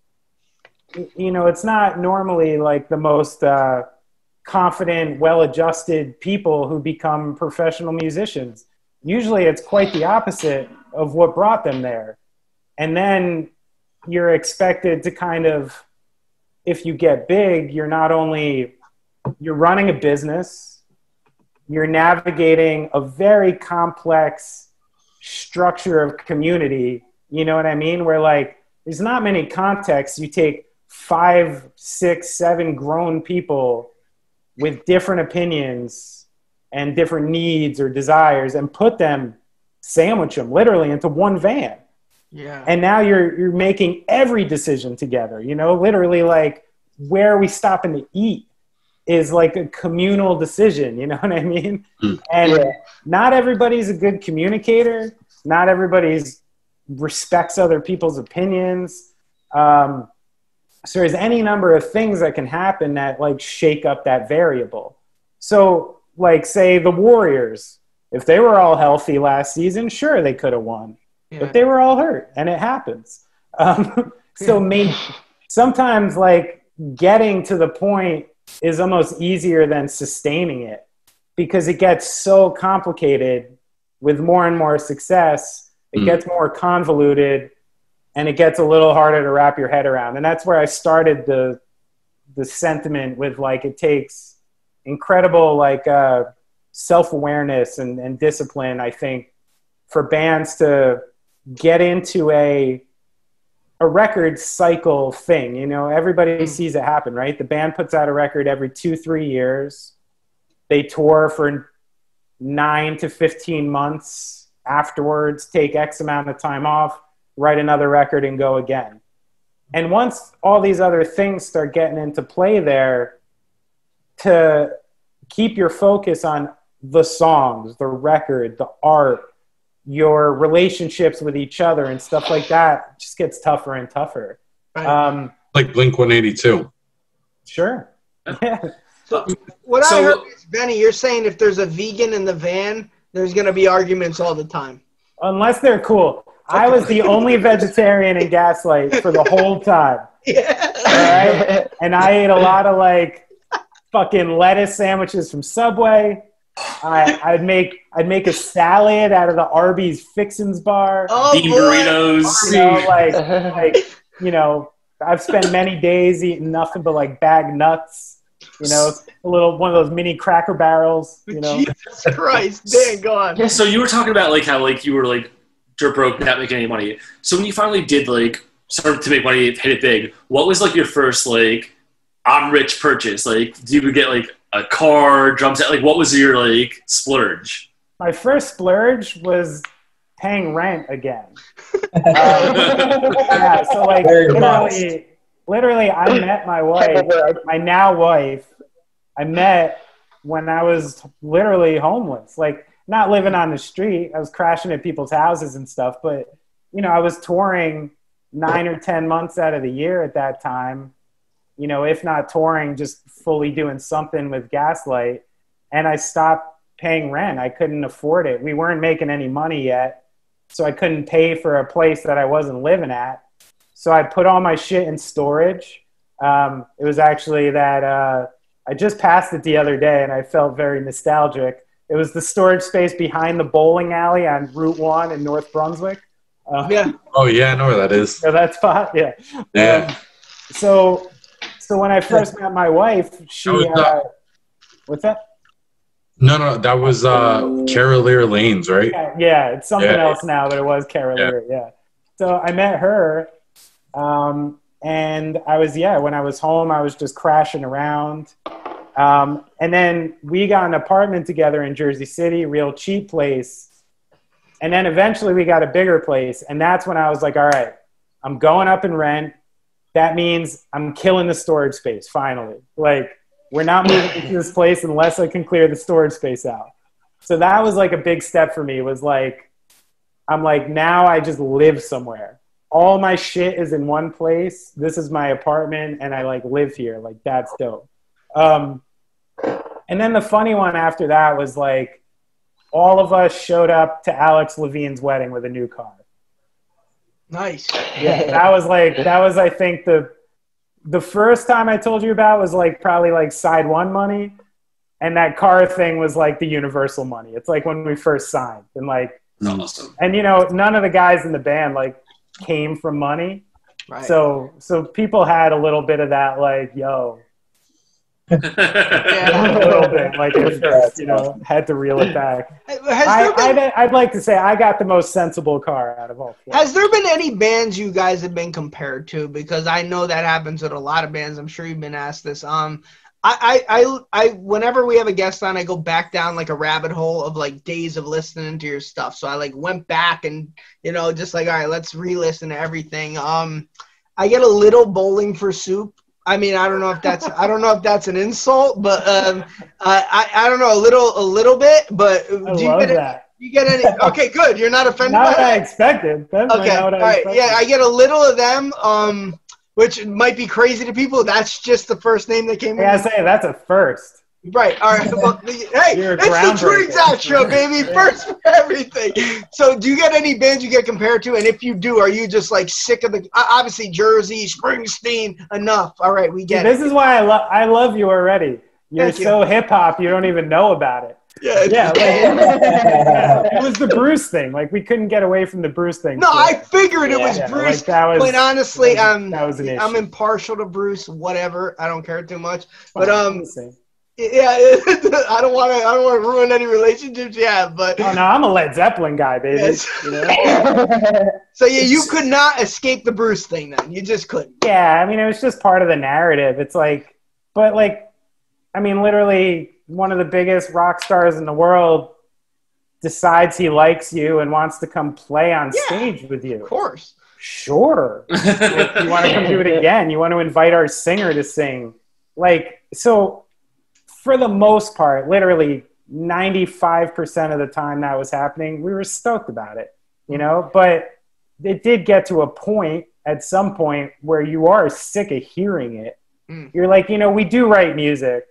you know, it's not normally like the most uh, confident, well-adjusted people who become professional musicians. Usually it's quite the opposite of what brought them there. And then you're expected to kind of, if you get big, you're not only you're running a business, you're navigating a very complex structure of community. You know what I mean? Where like there's not many contexts. You take five, six, seven grown people with different opinions and different needs or desires and put them, sandwich them literally into one van. Yeah. And now you're you're making every decision together. You know, literally like where are we stopping to eat is like a communal decision. You know what I mean? Mm. And Yeah. not everybody's a good communicator. Not everybody's respects other people's opinions. Um, so there's any number of things that can happen that like shake up that variable. So like say the Warriors, if they were all healthy last season, sure they could have won, yeah. but they were all hurt, and it happens. Um, so maybe sometimes like getting to the point is almost easier than sustaining it because it gets so complicated with more and more success. It Mm. gets more convoluted and it gets a little harder to wrap your head around. And that's where I started the the sentiment with like it takes incredible like uh, self awareness and, and discipline. I think for bands to get into a a record cycle thing. You know, everybody sees it happen, right? The band puts out a record every two three years. They tour for nine to fifteen months afterwards. Take X amount of time off write another record and go again. And once all these other things start getting into play there, to keep your focus on the songs, the record, the art, your relationships with each other, and stuff like that just gets tougher and tougher. Right. Um, Like Blink 182. sure. Yeah. what I heard is Benny, you're saying if there's a vegan in the van, there's gonna be arguments all the time. Unless they're cool. I was the only vegetarian in Gaslight for the whole time. Yeah. All right? and I ate a lot of like fucking lettuce sandwiches from Subway. I, I'd make I'd make a salad out of the Arby's Fixins bar. Oh, Bean boy. burritos. You know, like like you know, I've spent many days eating nothing but like bag nuts. You know, a little one of those mini Cracker Barrels. You know, Jesus Christ, Dan, go on. So you were talking about like how like you were like dirt broke, not making any money. So when you finally did like start to make money, hit it big. What was like your first like I'm rich purchase? Like, do you get like a car, drum set? Like, what was your like splurge? my first splurge was paying rent again. Um, yeah, so like Very literally, literally, I met my wife, my now wife. I met when I was literally homeless, like not living on the street. I was crashing at people's houses and stuff, but you know, I was touring nine or ten months out of the year at that time. You know, if not touring, just fully doing something with Gaslight, and I stopped paying rent. I couldn't afford it. We weren't making any money yet, so I couldn't pay for a place that I wasn't living at. So I put all my shit in storage. Um, it was actually that uh, I just passed it the other day, and I felt very nostalgic. It was the storage space behind the bowling alley on Route One in North Brunswick. Uh, Yeah. Oh, yeah, I know where that is. know that spot? Yeah. Yeah. Um, so, so when I first met my wife, she, That was uh, what's that? No, no, that was uh, Carolier Lanes, right? Yeah, yeah, it's something Yeah. else now, but it was Carol Yeah. Yeah. So I met her, um, and I was yeah. When I was home, I was just crashing around, um, and then we got an apartment together in Jersey City, real cheap place, and then eventually we got a bigger place, and that's when I was like, all right, I'm going up in rent. That means I'm killing the storage space finally. Like we're not moving into this place unless I can clear the storage space out. So that was like a big step for me. Was like, I'm like now I just live somewhere. All my shit is in one place. This is my apartment, and I like live here. Like that's dope. Um, and then the funny one after that was like, all of us showed up to Alex Levine's wedding with a new car. Nice. Yeah, that was like that was I think the the first time I told you about was like probably like side one money. and that car thing was like the universal money. It's like when we first signed, and like, awesome. and you know, none of the guys in the band like came from money, Right. so so people had a little bit of that, like, yo, a little bit, like at first, you know, had to reel it back. I, there been I'd, I'd like to say I got the most sensible car out of all four. Has there been any bands you guys have been compared to? Because I know that happens with a lot of bands. I'm sure you've been asked this. Um, I, I, I, I, whenever we have a guest on, I go back down like a rabbit hole of like days of listening to your stuff. So I like went back and you know just like all right, let's re-listen to everything. Um, I get a little bowling for soup. I mean, I don't know if that's I don't know if that's an insult, but um, I, I I don't know a little a little bit. But I do you love get any, you get any? Okay, good. You're not offended Not that. I expected. That's Okay, not what I right. expected. Yeah, I get a little of them, um, which might be crazy to people. That's just the first name that came I gotta say that's a first. Right. All right. Well, the- hey, You're it's the True groundbreaker. Show, baby. First for everything. So, do you get any bands you get compared to? And if you do, are you just like sick of the? Obviously, Jersey, Springsteen. Enough. All right, we get this is why I love I love you already. You're Thank you. so hip hop, you don't even know about it. Yeah. Yeah, like, yeah, it was the Bruce thing. Like we couldn't get away from the Bruce thing. No, I figured it was Yeah, Bruce. Like that was, Quite honestly, that was- um, that was an I'm impartial to Bruce. Whatever. I don't care too much. But um, Listen. Yeah, I don't want to. I don't want to ruin any relationships you have, but oh no, I'm a Led Zeppelin guy, baby. Yes. You know? so yeah, you could not escape the Bruce thing. Then you just couldn't. Yeah, I mean, it was just part of the narrative. It's like, but like, I mean, literally, one of the biggest rock stars in the world decides he likes you and wants to come play on Yeah. stage with you. Of course. Sure. if you want to come do it again, you want to invite our singer to sing. Like, so for the most part, literally 95% of the time that was happening, we were stoked about it, you know? But it did get to a point at some point where you are sick of hearing it. Mm. You're like, you know, we do write music.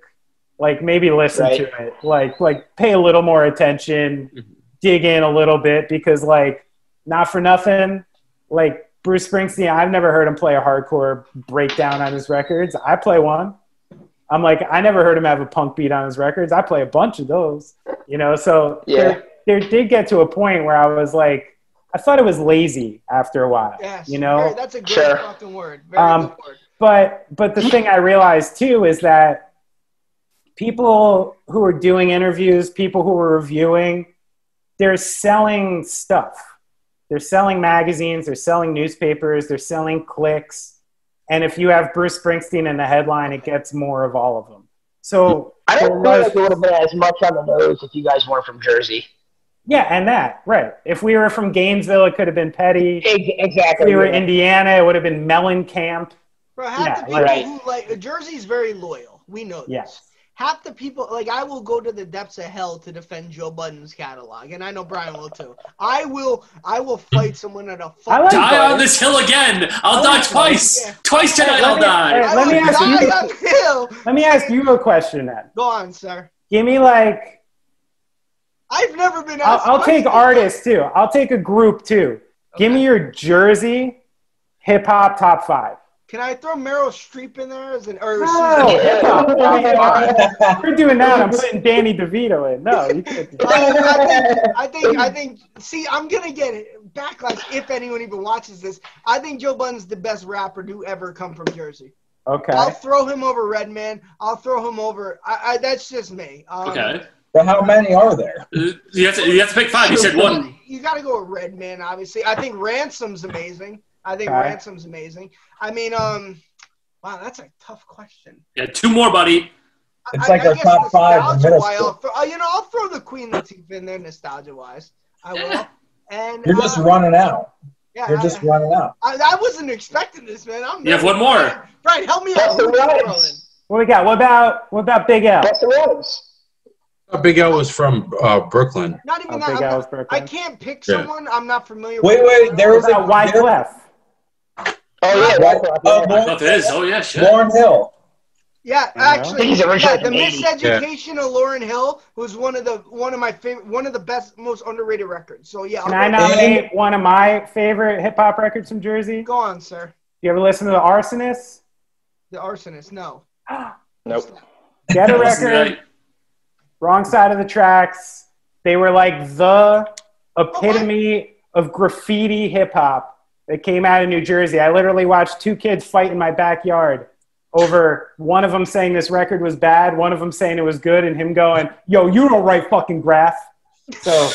Like maybe listen Right. to it. Like like pay a little more attention, Mhm. dig in a little bit because like not for nothing, like Bruce Springsteen, I've never heard him play a hardcore breakdown on his records. I play one. I'm like, I never heard him have a punk beat on his records. I play a bunch of those, you know. So Yeah. there, there did get to a point where I was like, I thought it was lazy after a while, Yes. you know. Very- that's a great Sure. fucking word. Very Um, good word. But but the thing I realized too is that people who are doing interviews, people who are reviewing, they're selling stuff. They're selling magazines, they're selling newspapers, they're selling clicks. And if you have Bruce Springsteen in the headline, it gets more of all of them. So I don't feel was- like it would have been as much on the nose if you guys weren't from Jersey. yeah, and that right. If we were from Gainesville, it could have been Petty. If Exactly. we were Indiana, it would have been Mellencamp. Bro, half yeah, the people right. who like Jersey's very loyal. We know this. Yes. Half the people like I will go to the depths of hell to defend Joe Budden's catalog, and I know Brian will too. I will. I will fight someone at a. I fucking- like die Brian. on this hill again. I'll oh die twice. Yeah. Twice tonight Let I'll me- die. hey, let me oh ask you- on the hill. Let me ask you a question then. Go on, sir. Give me like I've never been I'll. I'll take artists too. I'll take a group too. Give me your Jersey hip hop top five. Can I throw Meryl Streep in there as an or No, Susan- hip hop. Yeah. We're doing that. I'm putting Danny DeVito in. No, you can't. Do I, that. I think, I think, I think. See, I'm gonna get backlash if anyone even watches this. I think Joe Budden's the best rapper to ever come from Jersey. Okay. I'll throw him over Redman. I'll throw him over. I, I, that's just me. Um, Okay. But how many are there? Uh, You have to you have to pick five. You said one. You got to go with Redman, obviously. I think Ransom's amazing. I think Okay. Ransom's amazing. I mean, um, wow, that's a tough question. Yeah, two more, buddy. It's I- like I our top five in nostalgia middle wise. I'll throw, uh, you know, I'll throw the Queen Latifah in there, nostalgia wise. I will. And You're just uh, running out. Yeah, You're I- just running out. I, I wasn't expecting this, man. I'm You have one more. Right, help me out. Busta Who you Rhymes. throwing? What we got? What about what about Big L? Busta Rhymes. Uh, Big L was from uh, Brooklyn. Not even Oh, that. Big I'm L's Brooklyn. I can't pick Yeah. someone I'm not familiar Wait, with. wait, there What was a about Wyclef? Oh yeah, Right. Wyclef, Uh, yeah. Lauren- Oh, it is. Oh yeah, shit. Lauryn Hill. Yeah, actually, I think he's originally yeah, the from 80. miseducation of Lauryn Hill was one of the one of my favorite, one of the best, most underrated records. So yeah, Can I'll I go- nominate one of my favorite hip hop records from Jersey? go on, sir. You ever listen to the Arsonist? The arsonist, no. Nope. Get a record. Wrong Side of the Tracks. They were like the epitome of graffiti hip hop that came out of New Jersey. I literally watched two kids fight in my backyard over one of them saying this record was bad, one of them saying it was good, and him going, "Yo, you don't write fucking graph." So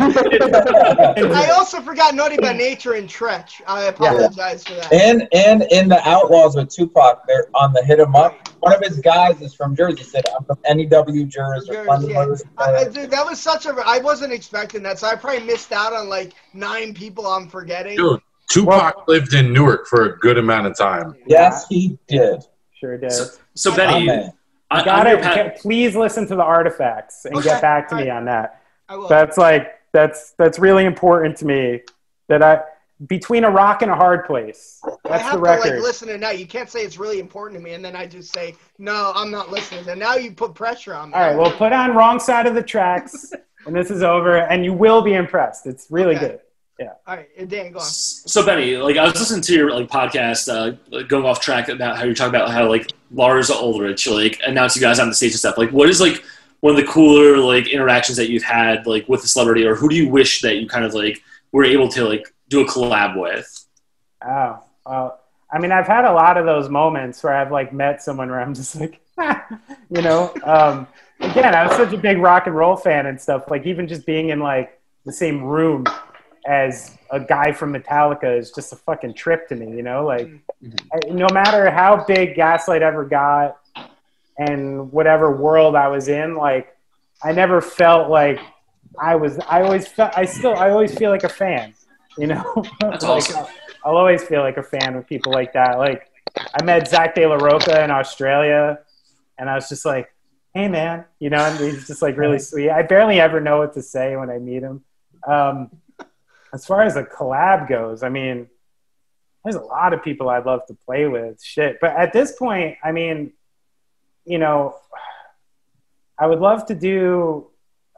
I also forgot Naughty by Nature and Treach. I apologize for that. And and in the Outlaws with Tupac, they're on the hit 'em up. One of his guys is from Jersey. Said I'm from NEW Jersey. Jersey, yeah. Motors. I, I- dude, that was such a. I wasn't expecting that, so I probably missed out on like nine people I'm forgetting. Dude, Tupac lived in Newark for a good amount of time. Yes, he did. sure did. So, so My Benny, man. on, Got it. pa- Please listen to the artifacts and Okay, get back to me on that. That's like that's that's really important to me. That I between a rock and a hard place. I have the to like listen to now. You can't say it's really important to me, and then I just say no, I'm not listening. And now you put pressure on me. All right, well, put on wrong side of the tracks, and this is over, and you will be impressed. It's really Okay. good. All right, Dan, go on. So Benny, like I was listening to your like podcast, uh, going off track about how you're talking about how like Lars Ulrich like announced you guys on the stage and stuff. Like, what is like one of the cooler like interactions that you've had like with a celebrity, or who do you wish that you kind of like were able to like do a collab with? Oh, well, I mean, I've had a lot of those moments where I've like met someone where I'm just like, you know. Um, again, I was such a big rock and roll fan and stuff. Like even just being in like the same room as a guy from Metallica is just a fucking trip to me. You know, like I, no matter how big Gaslight ever got and whatever world I was in, like I never felt like I was. I always felt. I still. I always feel like a fan. You know. That's Like, awesome. I'll always feel like a fan with people like that. Like I met Zack De La Rocha in Australia, and I was just like, "Hey, man," you know, and he's just like really sweet. I barely ever know what to say when I meet him. Um, as far as a collab goes, I mean, there's a lot of people I'd love to play with. Shit, but at this point, I mean, you know, I would love to do.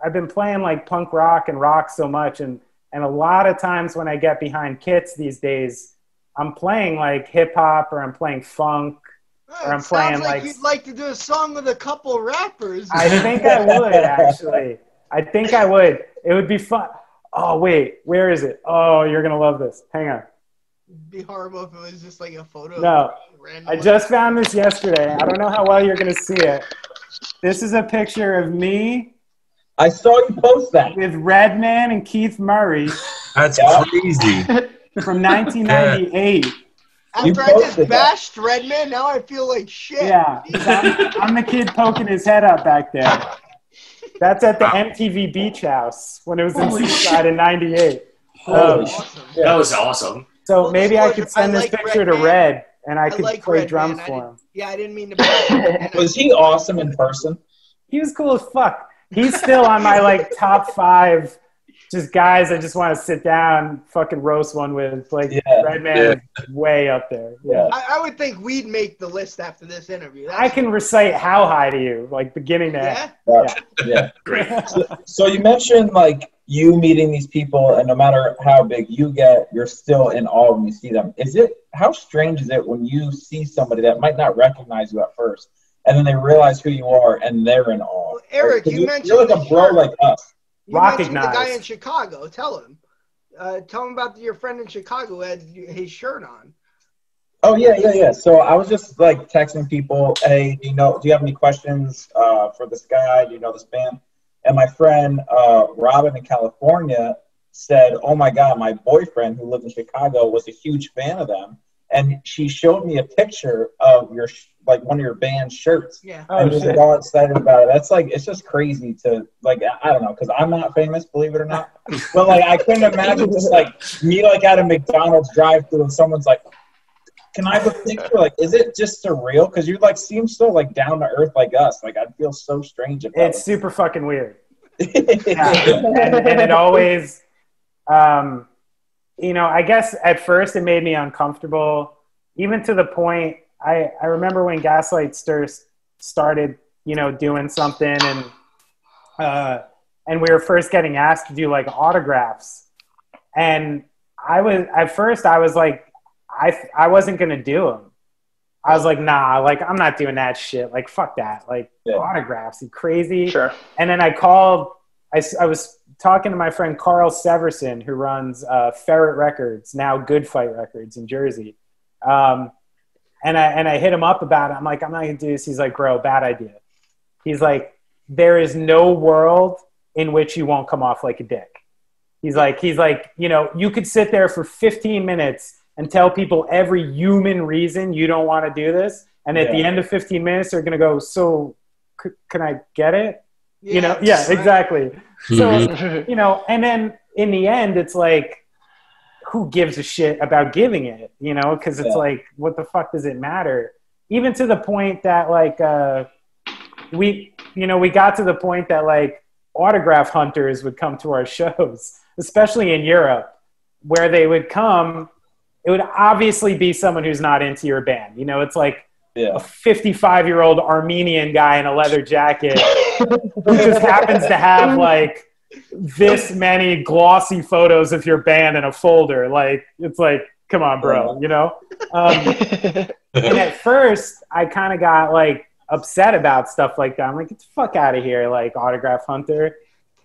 I've been playing like punk rock and rock so much, and and a lot of times when I get behind kits these days, I'm playing like hip hop or I'm playing funk. Oh, Or I'm playing, like, like- you'd like to do a song with a couple rappers. I think I would actually. I think I would. It would be fun. Oh wait, where is it? Oh, you're gonna love this. Hang on. It'd be horrible if it was just like a photo. No, of random I just found this yesterday. I don't know how well you're gonna see it. This is a picture of me I saw you post that. with Redman and Keith Murray That's crazy. from 1998. After I just posted that. bashed Redman, now I feel like shit. Yeah, 'cause I'm, I'm the kid poking his head up back there. That's at the MTV Beach House when it was in Holy Seaside in '98. Holy Um, shit. Awesome. That was awesome. so Full maybe I could send I this like picture to Redman. Red, and I I could like play Redman. drums I for didn't- him. Yeah, I didn't mean to. bash him. And I- Was he awesome in person? He was cool as fuck. He's still on my like top five, just guys I just want to sit down, fucking roast one with. Like Yeah. Redman is way up there. Yeah. I, I would think we'd make the list after this interview. I can recite how high to you, like beginning to end. Yeah. Yeah. Great. So, so you mentioned like you meeting these people, and no matter how big you get, you're still in awe when you see them. Is it how strange is it when you see somebody that might not recognize you at first, and then they realize who you are, and they're in awe? Well, Eric, 'Cause you mentioned you're like a bro shirt. like us. You mentioned the guy in Chicago. Tell him. Uh, tell him about your friend in Chicago who had his shirt on. Oh yeah, yeah, yeah. So I was just like texting people, hey, do you know? Do you have any questions uh, for this guy? Do you know this band? And my friend uh, Robin in California said, "Oh my God, my boyfriend who lived in Chicago was a huge fan of them, and she showed me a picture of your like one of your band shirts." Yeah. Oh and he was shit. all excited about it. That's like it's just crazy to like I- I don't know because I'm not famous, believe it or not. But like I couldn't imagine just like me like at a McDonald's drive-through and someone's like, "Can I have a picture?" Like, is it just surreal? Because you like seem so like down to earth like us. Like I'd feel so strange if that It's super fucking weird. was- yeah. and, and it always um, you know i guess at first it made me uncomfortable even to the point i, I remember when gaslight started you know doing something and uh, and we were first getting asked to do like autographs and i was at first i was like i i wasn't going to do them I was like, nah, like I'm not doing that shit. Like fuck that. Like Yeah. autographs, you crazy. Sure. And then I called. I, I was talking to my friend Carl Severson, who runs uh, Ferret Records, now Good Fight Records in Jersey. Um, and I and I hit him up about it. I'm like, I'm not gonna do this. He's like, bro, bad idea. He's like, there is no world in which you won't come off like a dick. He's like, he's like, you know, you could sit there for 15 minutes and tell people every human reason you don't want to do this, and at the end of 15 minutes, they're gonna go, so c- can I get it? you know, it's yeah, right. exactly. So you know, and then in the end, it's like, who gives a shit about giving it? You know, because it's Yeah. like, what the fuck does it matter? Even to the point that like uh, we, you know, we got to the point that like autograph hunters would come to our shows, especially in Europe, where they would come. It would obviously be someone who's not into your band. You know, it's like Yeah. a 55 year old Armenian guy in a leather jacket who just happens to have like this many glossy photos of your band in a folder. Like, it's like, come on, bro, you know? Um, and at first, I kind of got like upset about stuff like that. I'm like, get the fuck out of here, like autograph hunter.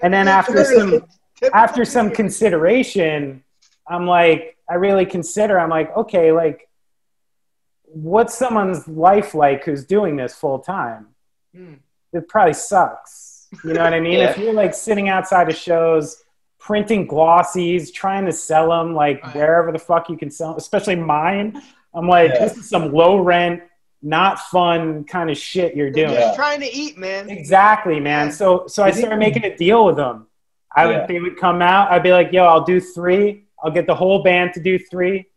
And then after some after some consideration, I'm like, I really consider, I'm like, okay, like, what's someone's life like who's doing this full time? Hmm. It probably sucks. You know what I mean? If you're like sitting outside of shows, printing glossies, trying to sell them like Right. wherever the fuck you can sell 'em, especially mine, I'm like, Yeah. this is some low rent, not fun kind of shit you're They're doing. just Yeah. trying to eat, man. Exactly, man. So so I started making a deal with them. I would Yeah. they would come out. I'd be like, "Yo, I'll do three. I'll get the whole band to do three,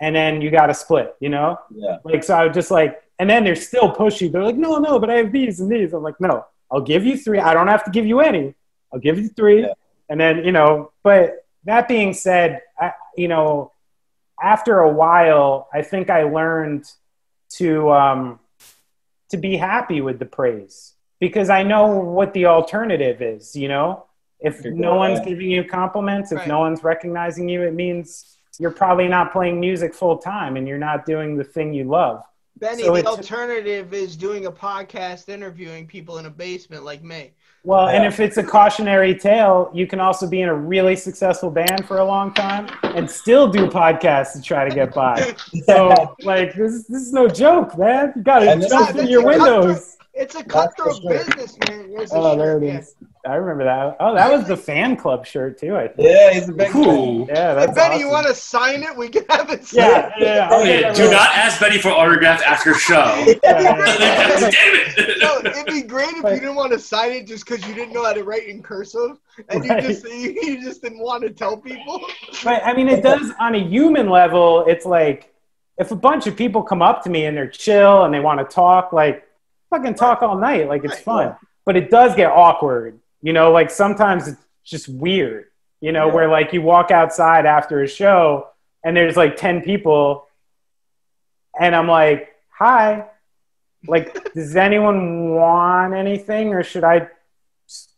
and then you got to split." You know, Yeah. like so. I would just like, and then they're still pushy. They're like, "No, no, but I have these and these." I'm like, "No, I'll give you three. I don't have to give you any. I'll give you three, Yeah. and then you know." But that being said, I, you know, after a while, I think I learned to um, to be happy with the praise because I know what the alternative is. You know, if You're no one's right. giving you compliments, if Right. no one's recognizing you, it means you're probably not playing music full time and you're not doing the thing you love. Benny, So the alternative is doing a podcast interviewing people in a basement like me. Well, and if it's a cautionary tale, you can also be in a really successful band for a long time and still do podcasts to try to get by. So, like, this, this is no joke, man. You got to jump is- through your windows. It's a for cutthroat sure. business, man. Here's Oh, there shirt, it yeah. I remember that. Oh, that was the fan club shirt too. I think. Yeah, he's a big fan. Ooh. Yeah, Hey, that's Benny, awesome. you want to sign it? We can have it Yeah, signed. yeah. yeah. Oh, yeah. get Do not ask Betty for autograph after show. Yeah, yeah. Damn it! it'd be great if you didn't want to sign it just because you didn't know how to write in cursive, and Right. you just you just didn't want to tell people. But I mean, it does on a human level. It's like if a bunch of people come up to me and they're chill and they want to talk, like fucking talk all night, like it's fun. But it does get awkward, you know. Like sometimes it's just weird, you know, Yeah. where like you walk outside after a show and there's like ten people, and I'm like, "Hi." Like, does anyone want anything, or should I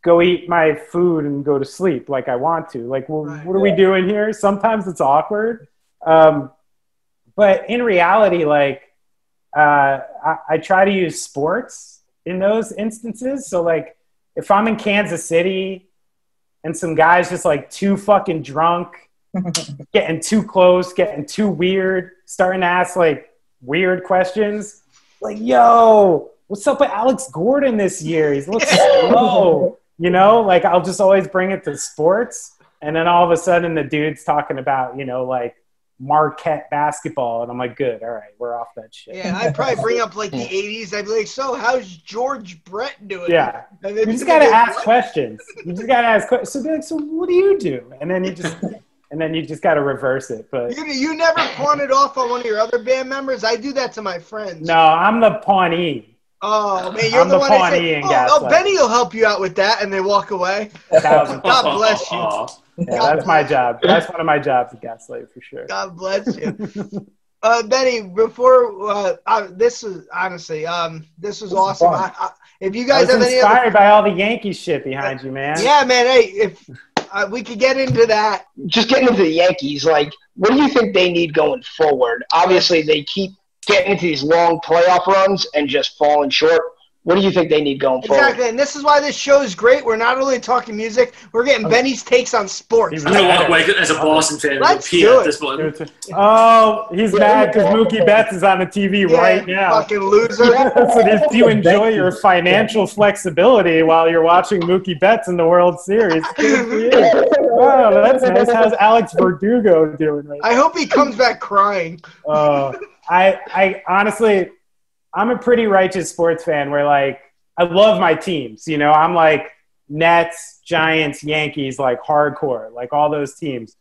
go eat my food and go to sleep like I want to? Like, well, Right. what are we doing here? Sometimes it's awkward. Um, but in reality, like, uh, I, I try to use sports in those instances. So, like, if I'm in Kansas City and some guys just like too fucking drunk, getting too close, getting too weird, starting to ask like weird questions, like, yo, what's up with Alex Gordon this year? He looks slow. You know, like I'll just always bring it to sports. And then all of a sudden the dude's talking about, you know, like Marquette basketball. And I'm like, good. All right. We're off that shit. Yeah, I'd probably bring up like the '80s. I'd be like, "So, how's George Brett doing?" Yeah. and You just got to ask questions. You just got to ask questions. So, be like, so what do you do? And then you just, and then you just got to reverse it. But You, you never pawn it off on one of your other band members. I do that to my friends. no, I'm the pawnee. Oh man, you're I'm the, the one that Pawnee say, oh, oh, Gaslight." Benny will help you out with that, and they walk away. God bless you. Aw. Yeah, that's my job. That's one of my jobs at Gaslight for sure. God bless you. Uh, Benny, before uh, uh, this is honestly, um, this was This is awesome. I, I, if you I guys was have any other, inspired by all the Yankee shit behind you, man. yeah, man, hey, if uh, we could get into that, Just getting into the Yankees, like, what do you think they need going forward? Obviously, they keep getting into these long playoff runs and just falling short. What do you think they need going forward? Exactly, and this is why this show is great. We're not only talking music; we're getting Benny's takes on sports. I'm gonna walk away as a Boston fan. Let's pee do at it. this point. Oh, he's mad because Mookie Betts is on the TV Yeah, right now. fucking loser. so if you enjoy your financial flexibility while you're watching Mookie Betts in the World Series, good for you. Wow, that's nice. How's Alex Verdugo doing right now? I hope he comes back crying. Uh, I, I honestly, I'm a pretty righteous sports fan where like I love my teams. You know, I'm like Nets, Giants, Yankees, like hardcore, like all those teams.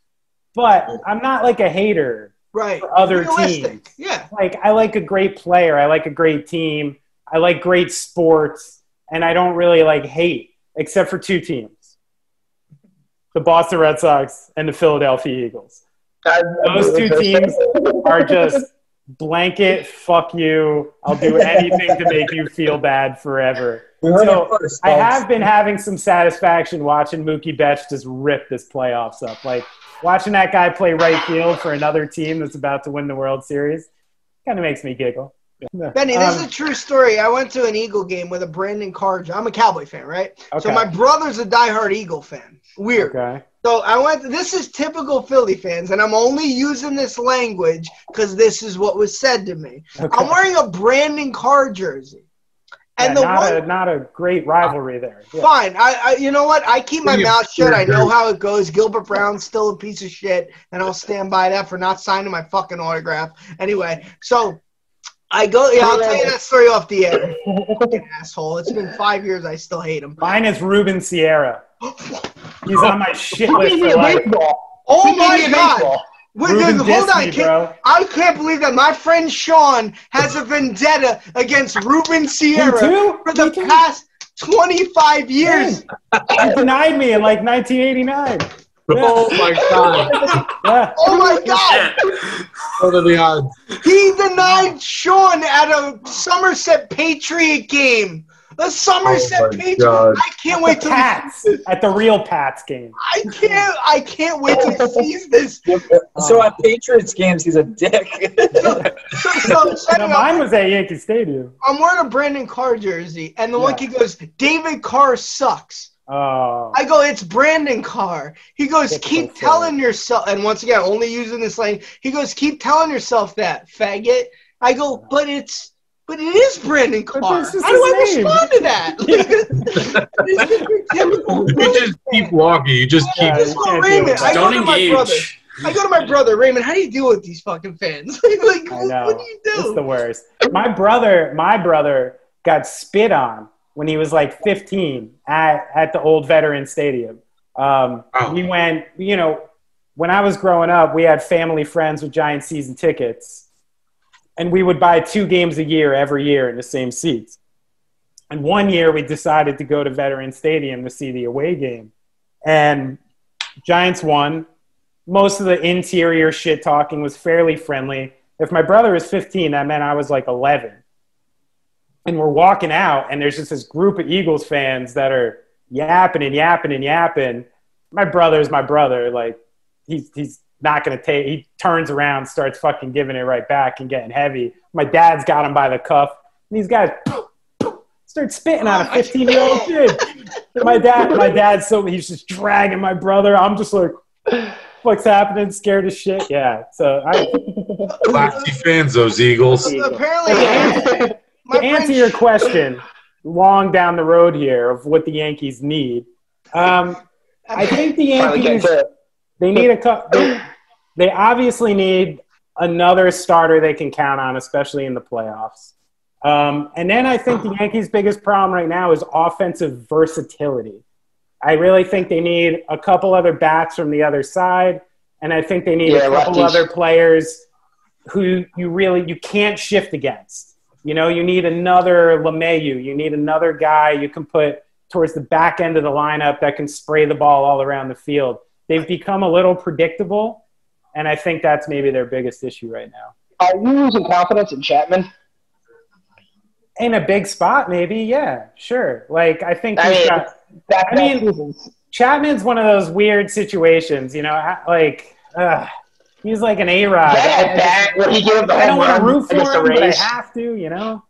But I'm not like a hater. Right. For other Realistic. teams. Yeah. Like I like a great player. I like a great team. I like great sports, and I don't really like hate except for two teams: the Boston Red Sox and the Philadelphia Eagles. Those two teams are just blanket fuck you. I'll do anything to make you feel bad forever. So, first, I have been having some satisfaction watching Mookie Betts just rip this playoffs up. Like watching that guy play right field for another team that's about to win the World Series kind of makes me giggle. Benny, this Um, is a true story. I went to an Eagle game with a Brandon Carr. I'm a Cowboy fan, right? So my brother's a diehard Eagle fan. Weird. Okay. So I went. This is typical Philly fans, and I'm only using this language because this is what was said to me. okay. I'm wearing a Brandon Carr jersey, and Yeah, the not, one a, not a great rivalry there. Yeah. Fine. I, I, you know what? I keep my Pretty mouth shut. I know absurd. how it goes. Gilbert Brown's still a piece of shit, and I'll stand by that for not signing my fucking autograph. Anyway, so I go. Yeah, I'll tell you that story off the air. fucking asshole. It's been five years. I still hate him. Mine is Ruben Sierra. He's on my shit list for life. Oh my god! Wait, dude, hold on. Can- I can't believe that my friend Sean has a vendetta against Ruben Sierra for the past 25 years. He denied me in like 1989. Oh my god! Yeah. Oh my god! Yeah. What are the odds? He denied Sean at a Somerset Patriot game. The Somerset Oh my Patriot. God. I can't wait to Pats at the real Pats game. I can't. I can't wait to see this. So at Patriots games, he's a dick. So, so, so No, mine was at Yankee Stadium. I'm wearing a Brandon Carr jersey, and the one Yeah. kid goes, "David Carr sucks." Oh, I go, "It's Brandon Carr." He goes, That's "Keep so telling yourself." And once again, only using this lane, he goes, "Keep telling yourself that, faggot." I go, "But it's." But it is Brandon Carr. is How do I name. respond to that? This is your typical You just keep walking. You just keep. Yeah, you go, can't do Raymond. it. I go Don't to my brother. engage. I go to my brother Raymond. How do you deal with these fucking fans? like, I know. what do you do? It's the worst. My brother, my brother got spit on when he was like 15 at, at the old Veteran Stadium. Um, Wow. We went, you know, when I was growing up, we had family friends with giant season tickets, and we would buy two games a year every year in the same seats. And one year we decided to go to Veteran Stadium to see the away game, and Giants won. Most of the interior shit talking was fairly friendly. If my brother was 15, that meant I was like 11. And we're walking out, and there's just this group of Eagles fans that are yapping and yapping and yapping. My brother's my brother. Like, he's, he's not going to take, he turns around, starts fucking giving it right back and getting heavy. My dad's got him by the cuff, and these guys start spitting on a 15 year old kid. My dad, my dad's so, he's just dragging my brother. I'm just like, what's happening? Scared as shit. Yeah. So I, Classy fans, those Eagles. Apparently, my to answer your question, long down the road here of what the Yankees need, um, I think the Yankees they need a cou- they, they obviously need another starter they can count on, especially in the playoffs. Um, and then I think the Yankees' biggest problem right now is offensive versatility. I really think they need a couple other bats from the other side, and I think they need Yeah, a couple lefties. other players who you really you can't shift against. You know, you need another LeMahieu. You need another guy you can put towards the back end of the lineup that can spray the ball all around the field. They've become a little predictable, and I think that's maybe their biggest issue right now. Are you losing confidence in Chapman? In a big spot, maybe, yeah, sure. Like I think I mean, got I mean- Chapman's one of those weird situations, you know, like uh, He's like an A Rod. That at bat where he gave the I don't home want to run root for against the him, but I have to, you know?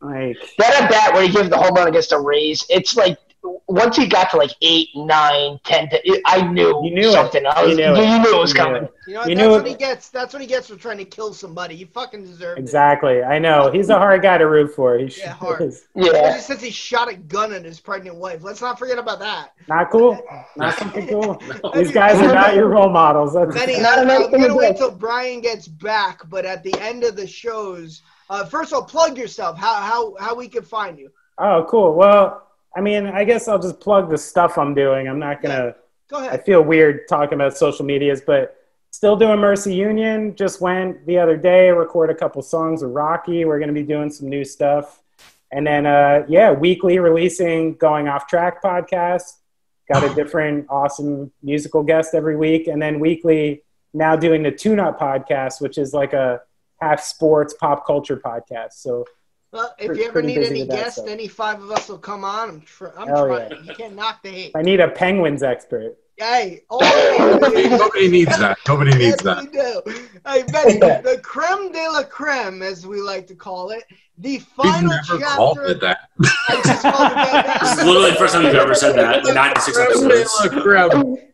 Like, That at bat where he gave the home run against the Rays. It's like once he got to like eight, nine, ten, it- I knew, You knew it. something. I You was, knew you, it. you knew it was You knew coming. it. You know, what? You that's what it- he gets. That's what he gets for trying to kill somebody. He fucking deserved it. exactly. I know. He's a hard guy to root for. He Yeah, hard. is. Yeah. Especially since he shot a gun at his pregnant wife. Let's not forget about that. Not cool. Not something cool. No. These guys are not your role models. That's, Benny, Not I, a nice I'm gonna wait do. till Brian gets back, but at the end of the shows, uh, first of all, plug yourself. How how how we can find you? oh, cool. Well, I mean, I guess I'll just plug the stuff I'm doing. I'm not gonna. Go ahead. I feel weird talking about social medias, but still doing Mercy Union. Just went the other day, record a couple songs with Rocky. We're gonna be doing some new stuff, and then uh, yeah, weekly releasing Going Off Track podcast. Got a different awesome musical guest every week, and then weekly now doing the Tune Up podcast, which is like a half sports pop culture podcast. So Well, if you ever need any guests, any five of us will come on. I'm tr- I'm Hell trying. You can't knock the hate. I need a Penguins expert. Hey, all Nobody needs that. Nobody needs yes, that. we do. Hey, Benny, the creme de la creme, as we like to call it, the We've final never chapter. called it that. I just called it that This is now. literally the first time you've ever said that in 96 episodes.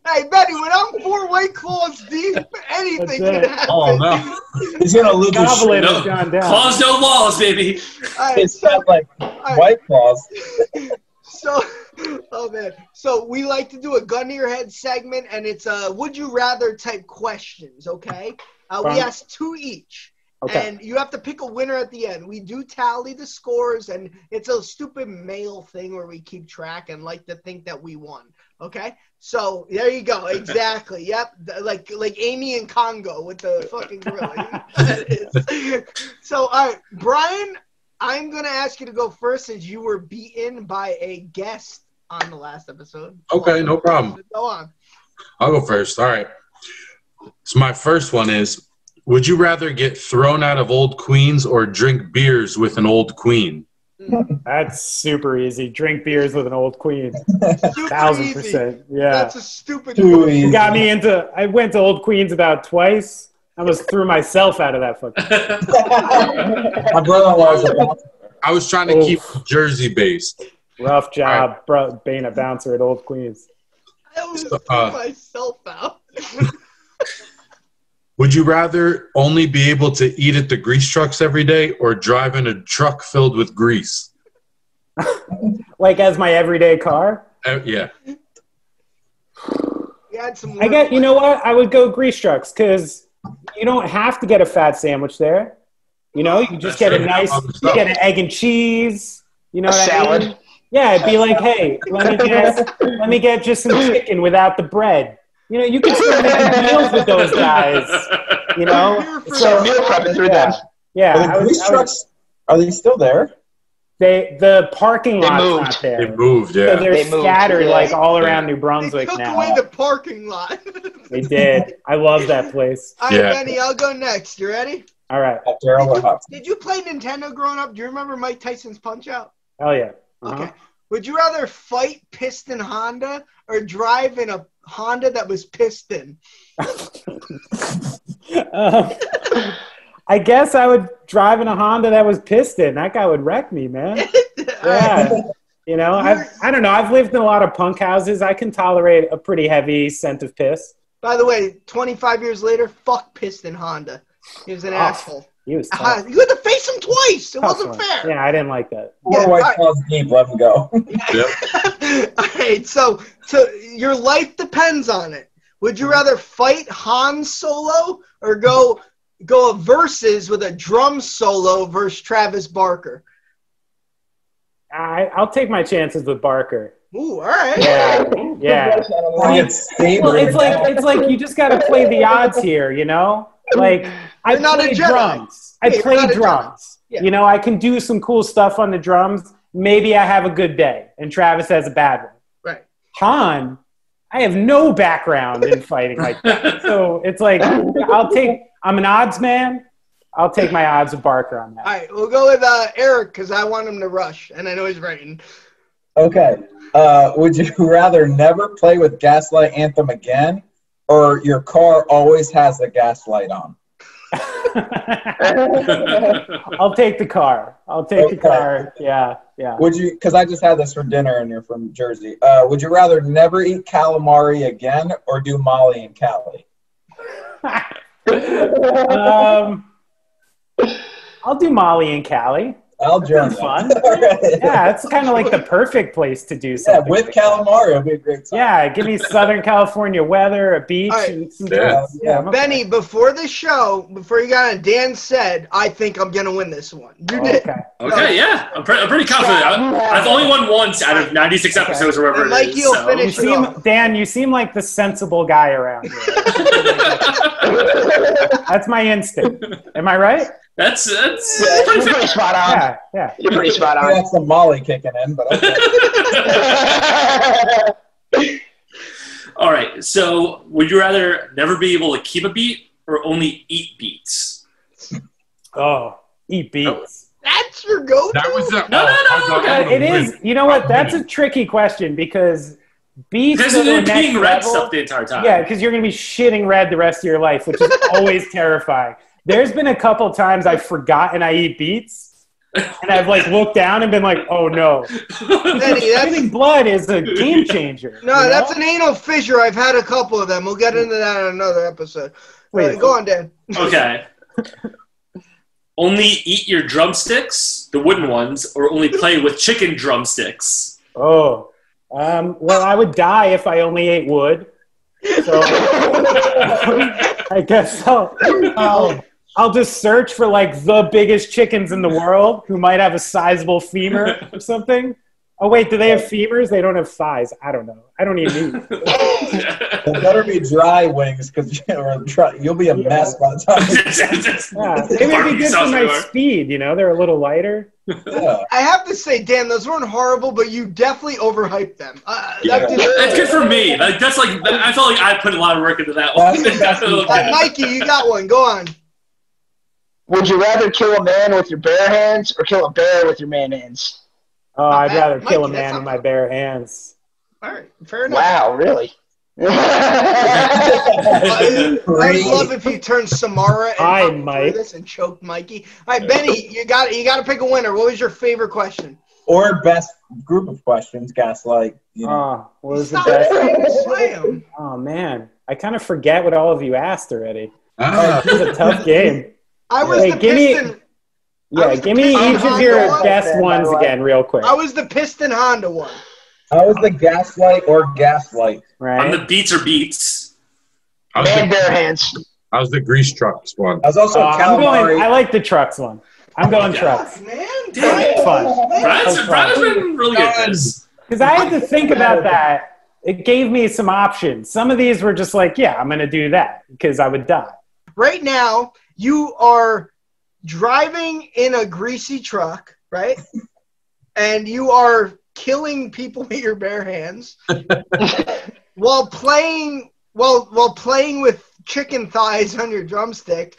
Hey, Benny, when I'm four white claws deep, anything can happen. Oh, no. He's gonna lose his Goblin No. has gone down. Claws no walls, baby. All right, It's so, not like all right, white claws. so, oh man, so we like to do a gun to your head segment, and it's a would you rather type questions. Okay, uh, we ask two each. Okay. And you have to pick a winner at the end. We do tally the scores, and it's a stupid mail thing where we keep track and like to think that we won. Okay, so there you go. Exactly. Yep. Like like Amy in Congo with the fucking gorilla. You know what that is. So all right, Brian, I'm gonna ask you to go first since you were beaten by a guest on the last episode. Okay, no problem. Go on. I'll go first. All right. So my first one is would you rather get thrown out of old queens or drink beers with an old queen? That's super easy. Drink beers with an old queen. Thousand percent. Yeah. That's a stupid. Too. You got me into. I went to Old Queens about twice. I almost threw myself out of that fucking. My brother-in-law's a bouncer. I was trying to Oof. keep Jersey based. Rough job, bro, being a bouncer at Old Queens. I almost So, threw uh, myself out. Would you rather only be able to eat at the grease trucks every day or drive in a truck filled with grease? Like as my everyday car. Uh, yeah. We had some. I get. You know what? I would go grease trucks because you don't have to get a fat sandwich there. You know, you just get a nice, you get an egg and cheese. You know A what I salad. mean? Yeah, it'd be like, hey, let me get, let me get just some chicken without the bread. You know, you can start making deals with those guys. You know, So meal prepping through yeah, them. yeah. Are the grease I would- trucks? Are they still there? They the parking They lot's moved. not there. They moved, So yeah. they're They moved, scattered yeah. like all around New Brunswick They Brunswick took now. away the parking lot. They did. I love that place. All right, Yeah. Benny, I'll go next. You ready? All right. Did you, did you play Nintendo growing up? Do you remember Mike Tyson's Punch Out? Hell yeah. Uh-huh. Okay. Would you rather fight Piston Honda or drive in a Honda that was piston? Um, I guess I would drive in a Honda that was piston. That guy would wreck me, man. Yeah. You know, I've, I don't know. I've lived in a lot of punk houses. I can tolerate a pretty heavy scent of piss. By the way, 25 years later, fuck Piston Honda. He was an Oh, asshole. He was uh-huh. tough. you had to face him twice. It Tough wasn't one. fair. Yeah, I didn't like that. Four Yeah, white alright. claws deep. Let him go. All right, so so your life depends on it. Would you mm-hmm. rather fight Han Solo or go go a versus with a drum solo versus Travis Barker? I, I'll take my chances with Barker. Ooh, all right. Yeah, yeah. It's Well, it's like it's like you just got to play the odds here, you know. Like I You're not a play drums. I Yeah, you're play not a drums. Yeah. You know, I can do some cool stuff on the drums. Maybe I have a good day, and Travis has a bad one. Right. Han, I have no background in fighting like that, so it's like I'll take. I'm an odds man. I'll take my odds with Barker on that. All right, we'll go with uh, Eric because I want him to rush, and I know he's writing. Okay. Uh, would you rather never play with Gaslight Anthem again or your car always has the gas light on? I'll take the car. I'll take Okay. the car. Yeah, yeah. Would you? Because I just had this for dinner, and you're from Jersey. Uh, would you rather never eat calamari again, or do Molly and Cali? um, I'll do Molly and Callie. I'll join. That's fun. that. All right. Yeah, it's kind of like the perfect place to do something. Yeah, something. with like calamari, it'll be a great time. Yeah, give me Southern California weather, a beach, All right. and some Yeah. Yeah, I'm okay. Benny, before the show, before you got on, Dan said, "I think I'm gonna win this one." You oh, did. Okay. Okay, yeah, I'm, pre- I'm pretty confident. I, I've only won once out of 96 Okay. episodes or whatever And it Mikey is. will so- You finish it seem, off. Dan, you seem like the sensible guy around here. That's my instinct. Am I right? That's that's Yeah, pretty you're pretty spot on. Yeah, yeah. You're pretty spot on. got some Molly kicking in, but okay. All right. So, would you rather never be able to keep a beat or only eat beats? Oh, eat beets. That's your go-to. That was the, No, no, no, I okay. I would've it is. You know what? That's a tricky question because beets Because go to you're being red level- stuff the entire time. Yeah, because you're going to be shitting red the rest of your life, which is always terrifying. There's been a couple times I've forgotten I eat beets, and I've like looked down and been like, "Oh no!" Benny, that's Spitting blood is a game changer. no, you know? that's an anal fissure. I've had a couple of them. We'll get into that in another episode. Wait. Uh, go on, Dan. okay. Only eat your drumsticks, the wooden ones, or only play with chicken drumsticks. Oh, um, well, I would die if I only ate wood. So I guess I'll, I'll, I'll just search for like the biggest chickens in the world who might have a sizable femur or something. Oh wait, do they have femurs? They don't have thighs. I don't know. I don't even eat. It better be dry wings because you'll be a Yeah. mess by the time. Yeah, maybe it'd be good for my speed. You know, they're a little lighter. Yeah. I have to say, Dan, those weren't horrible, but you definitely overhyped them. Uh, Yeah. that did- That's good for me. Like that's like I felt like I put a lot of work into that one. That's- that's- Uh, Mikey, you got one. Go on. Would you rather kill a man with your bare hands or kill a bear with your man hands? Oh, I'd bad. rather kill a man with not my bare hands. All right, fair enough. Wow, really? I love if you turn Samara and Hi, popped through this and choked Mikey. All right, Benny, you got you got to pick a winner. What was your favorite question? Or best group of questions, gaslight. You know. Oh, what was the Stop best? saying slam. Oh man, I kind of forget what all of you asked already. Ah, It was a tough game. I was Hey, the give me- piston. I Yeah, give me each of your one. best Fan, ones by the way. again, real quick. I was the piston Honda one. I was the gaslight or gaslight. On Right? the beats or beats. I was, Man, the, bare hands. I was the grease trucks one. I was also Oh, I'm calamari. going. I like the trucks one. I'm oh going Yeah. trucks Man, Damn it. Fun. Brad's, That was Brad's fun. been really good because I had to think about that. It gave me some options. Some of these were just like, yeah, I'm going to do that because I would die. Right now, you are driving in a greasy truck, right? and you are killing people with your bare hands while playing while while playing with chicken thighs on your drumstick,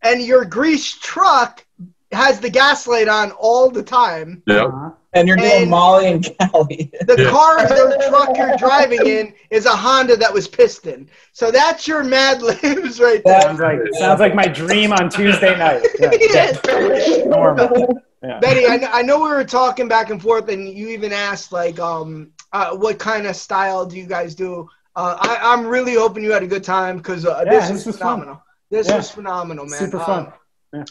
and your grease truck has the gas light on all the time. Yep. Uh-huh. And you're doing And- Molly and Cali. The Yeah. car, the truck you're driving in is a Honda that was piston. So that's your Mad Libs right there. Sounds like sounds like my dream on Tuesday night. Yeah, Yes. normal. Yeah. Betty, I, kn- I know we were talking back and forth, and you even asked like, um, uh, what kind of style do you guys do? Uh, I, I'm really hoping you had a good time because uh, Yeah, this, this was was fun. phenomenal. This Yeah. was phenomenal, man. Super Um, fun. Yeah.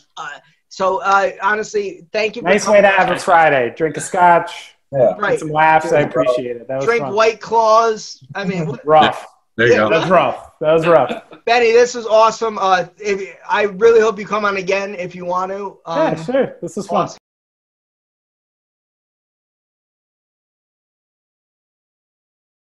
So uh, honestly, thank you. Nice way to have a Friday. Drink a scotch, Yeah. right. some laughs. I appreciate it. That was Drink fun. White Claws. I mean, Rough. There you Yeah, go. That was rough. That was rough. Benny, this was awesome. Uh, if, I really hope you come on again if you want to. Um, Yeah, sure. This is fun. awesome.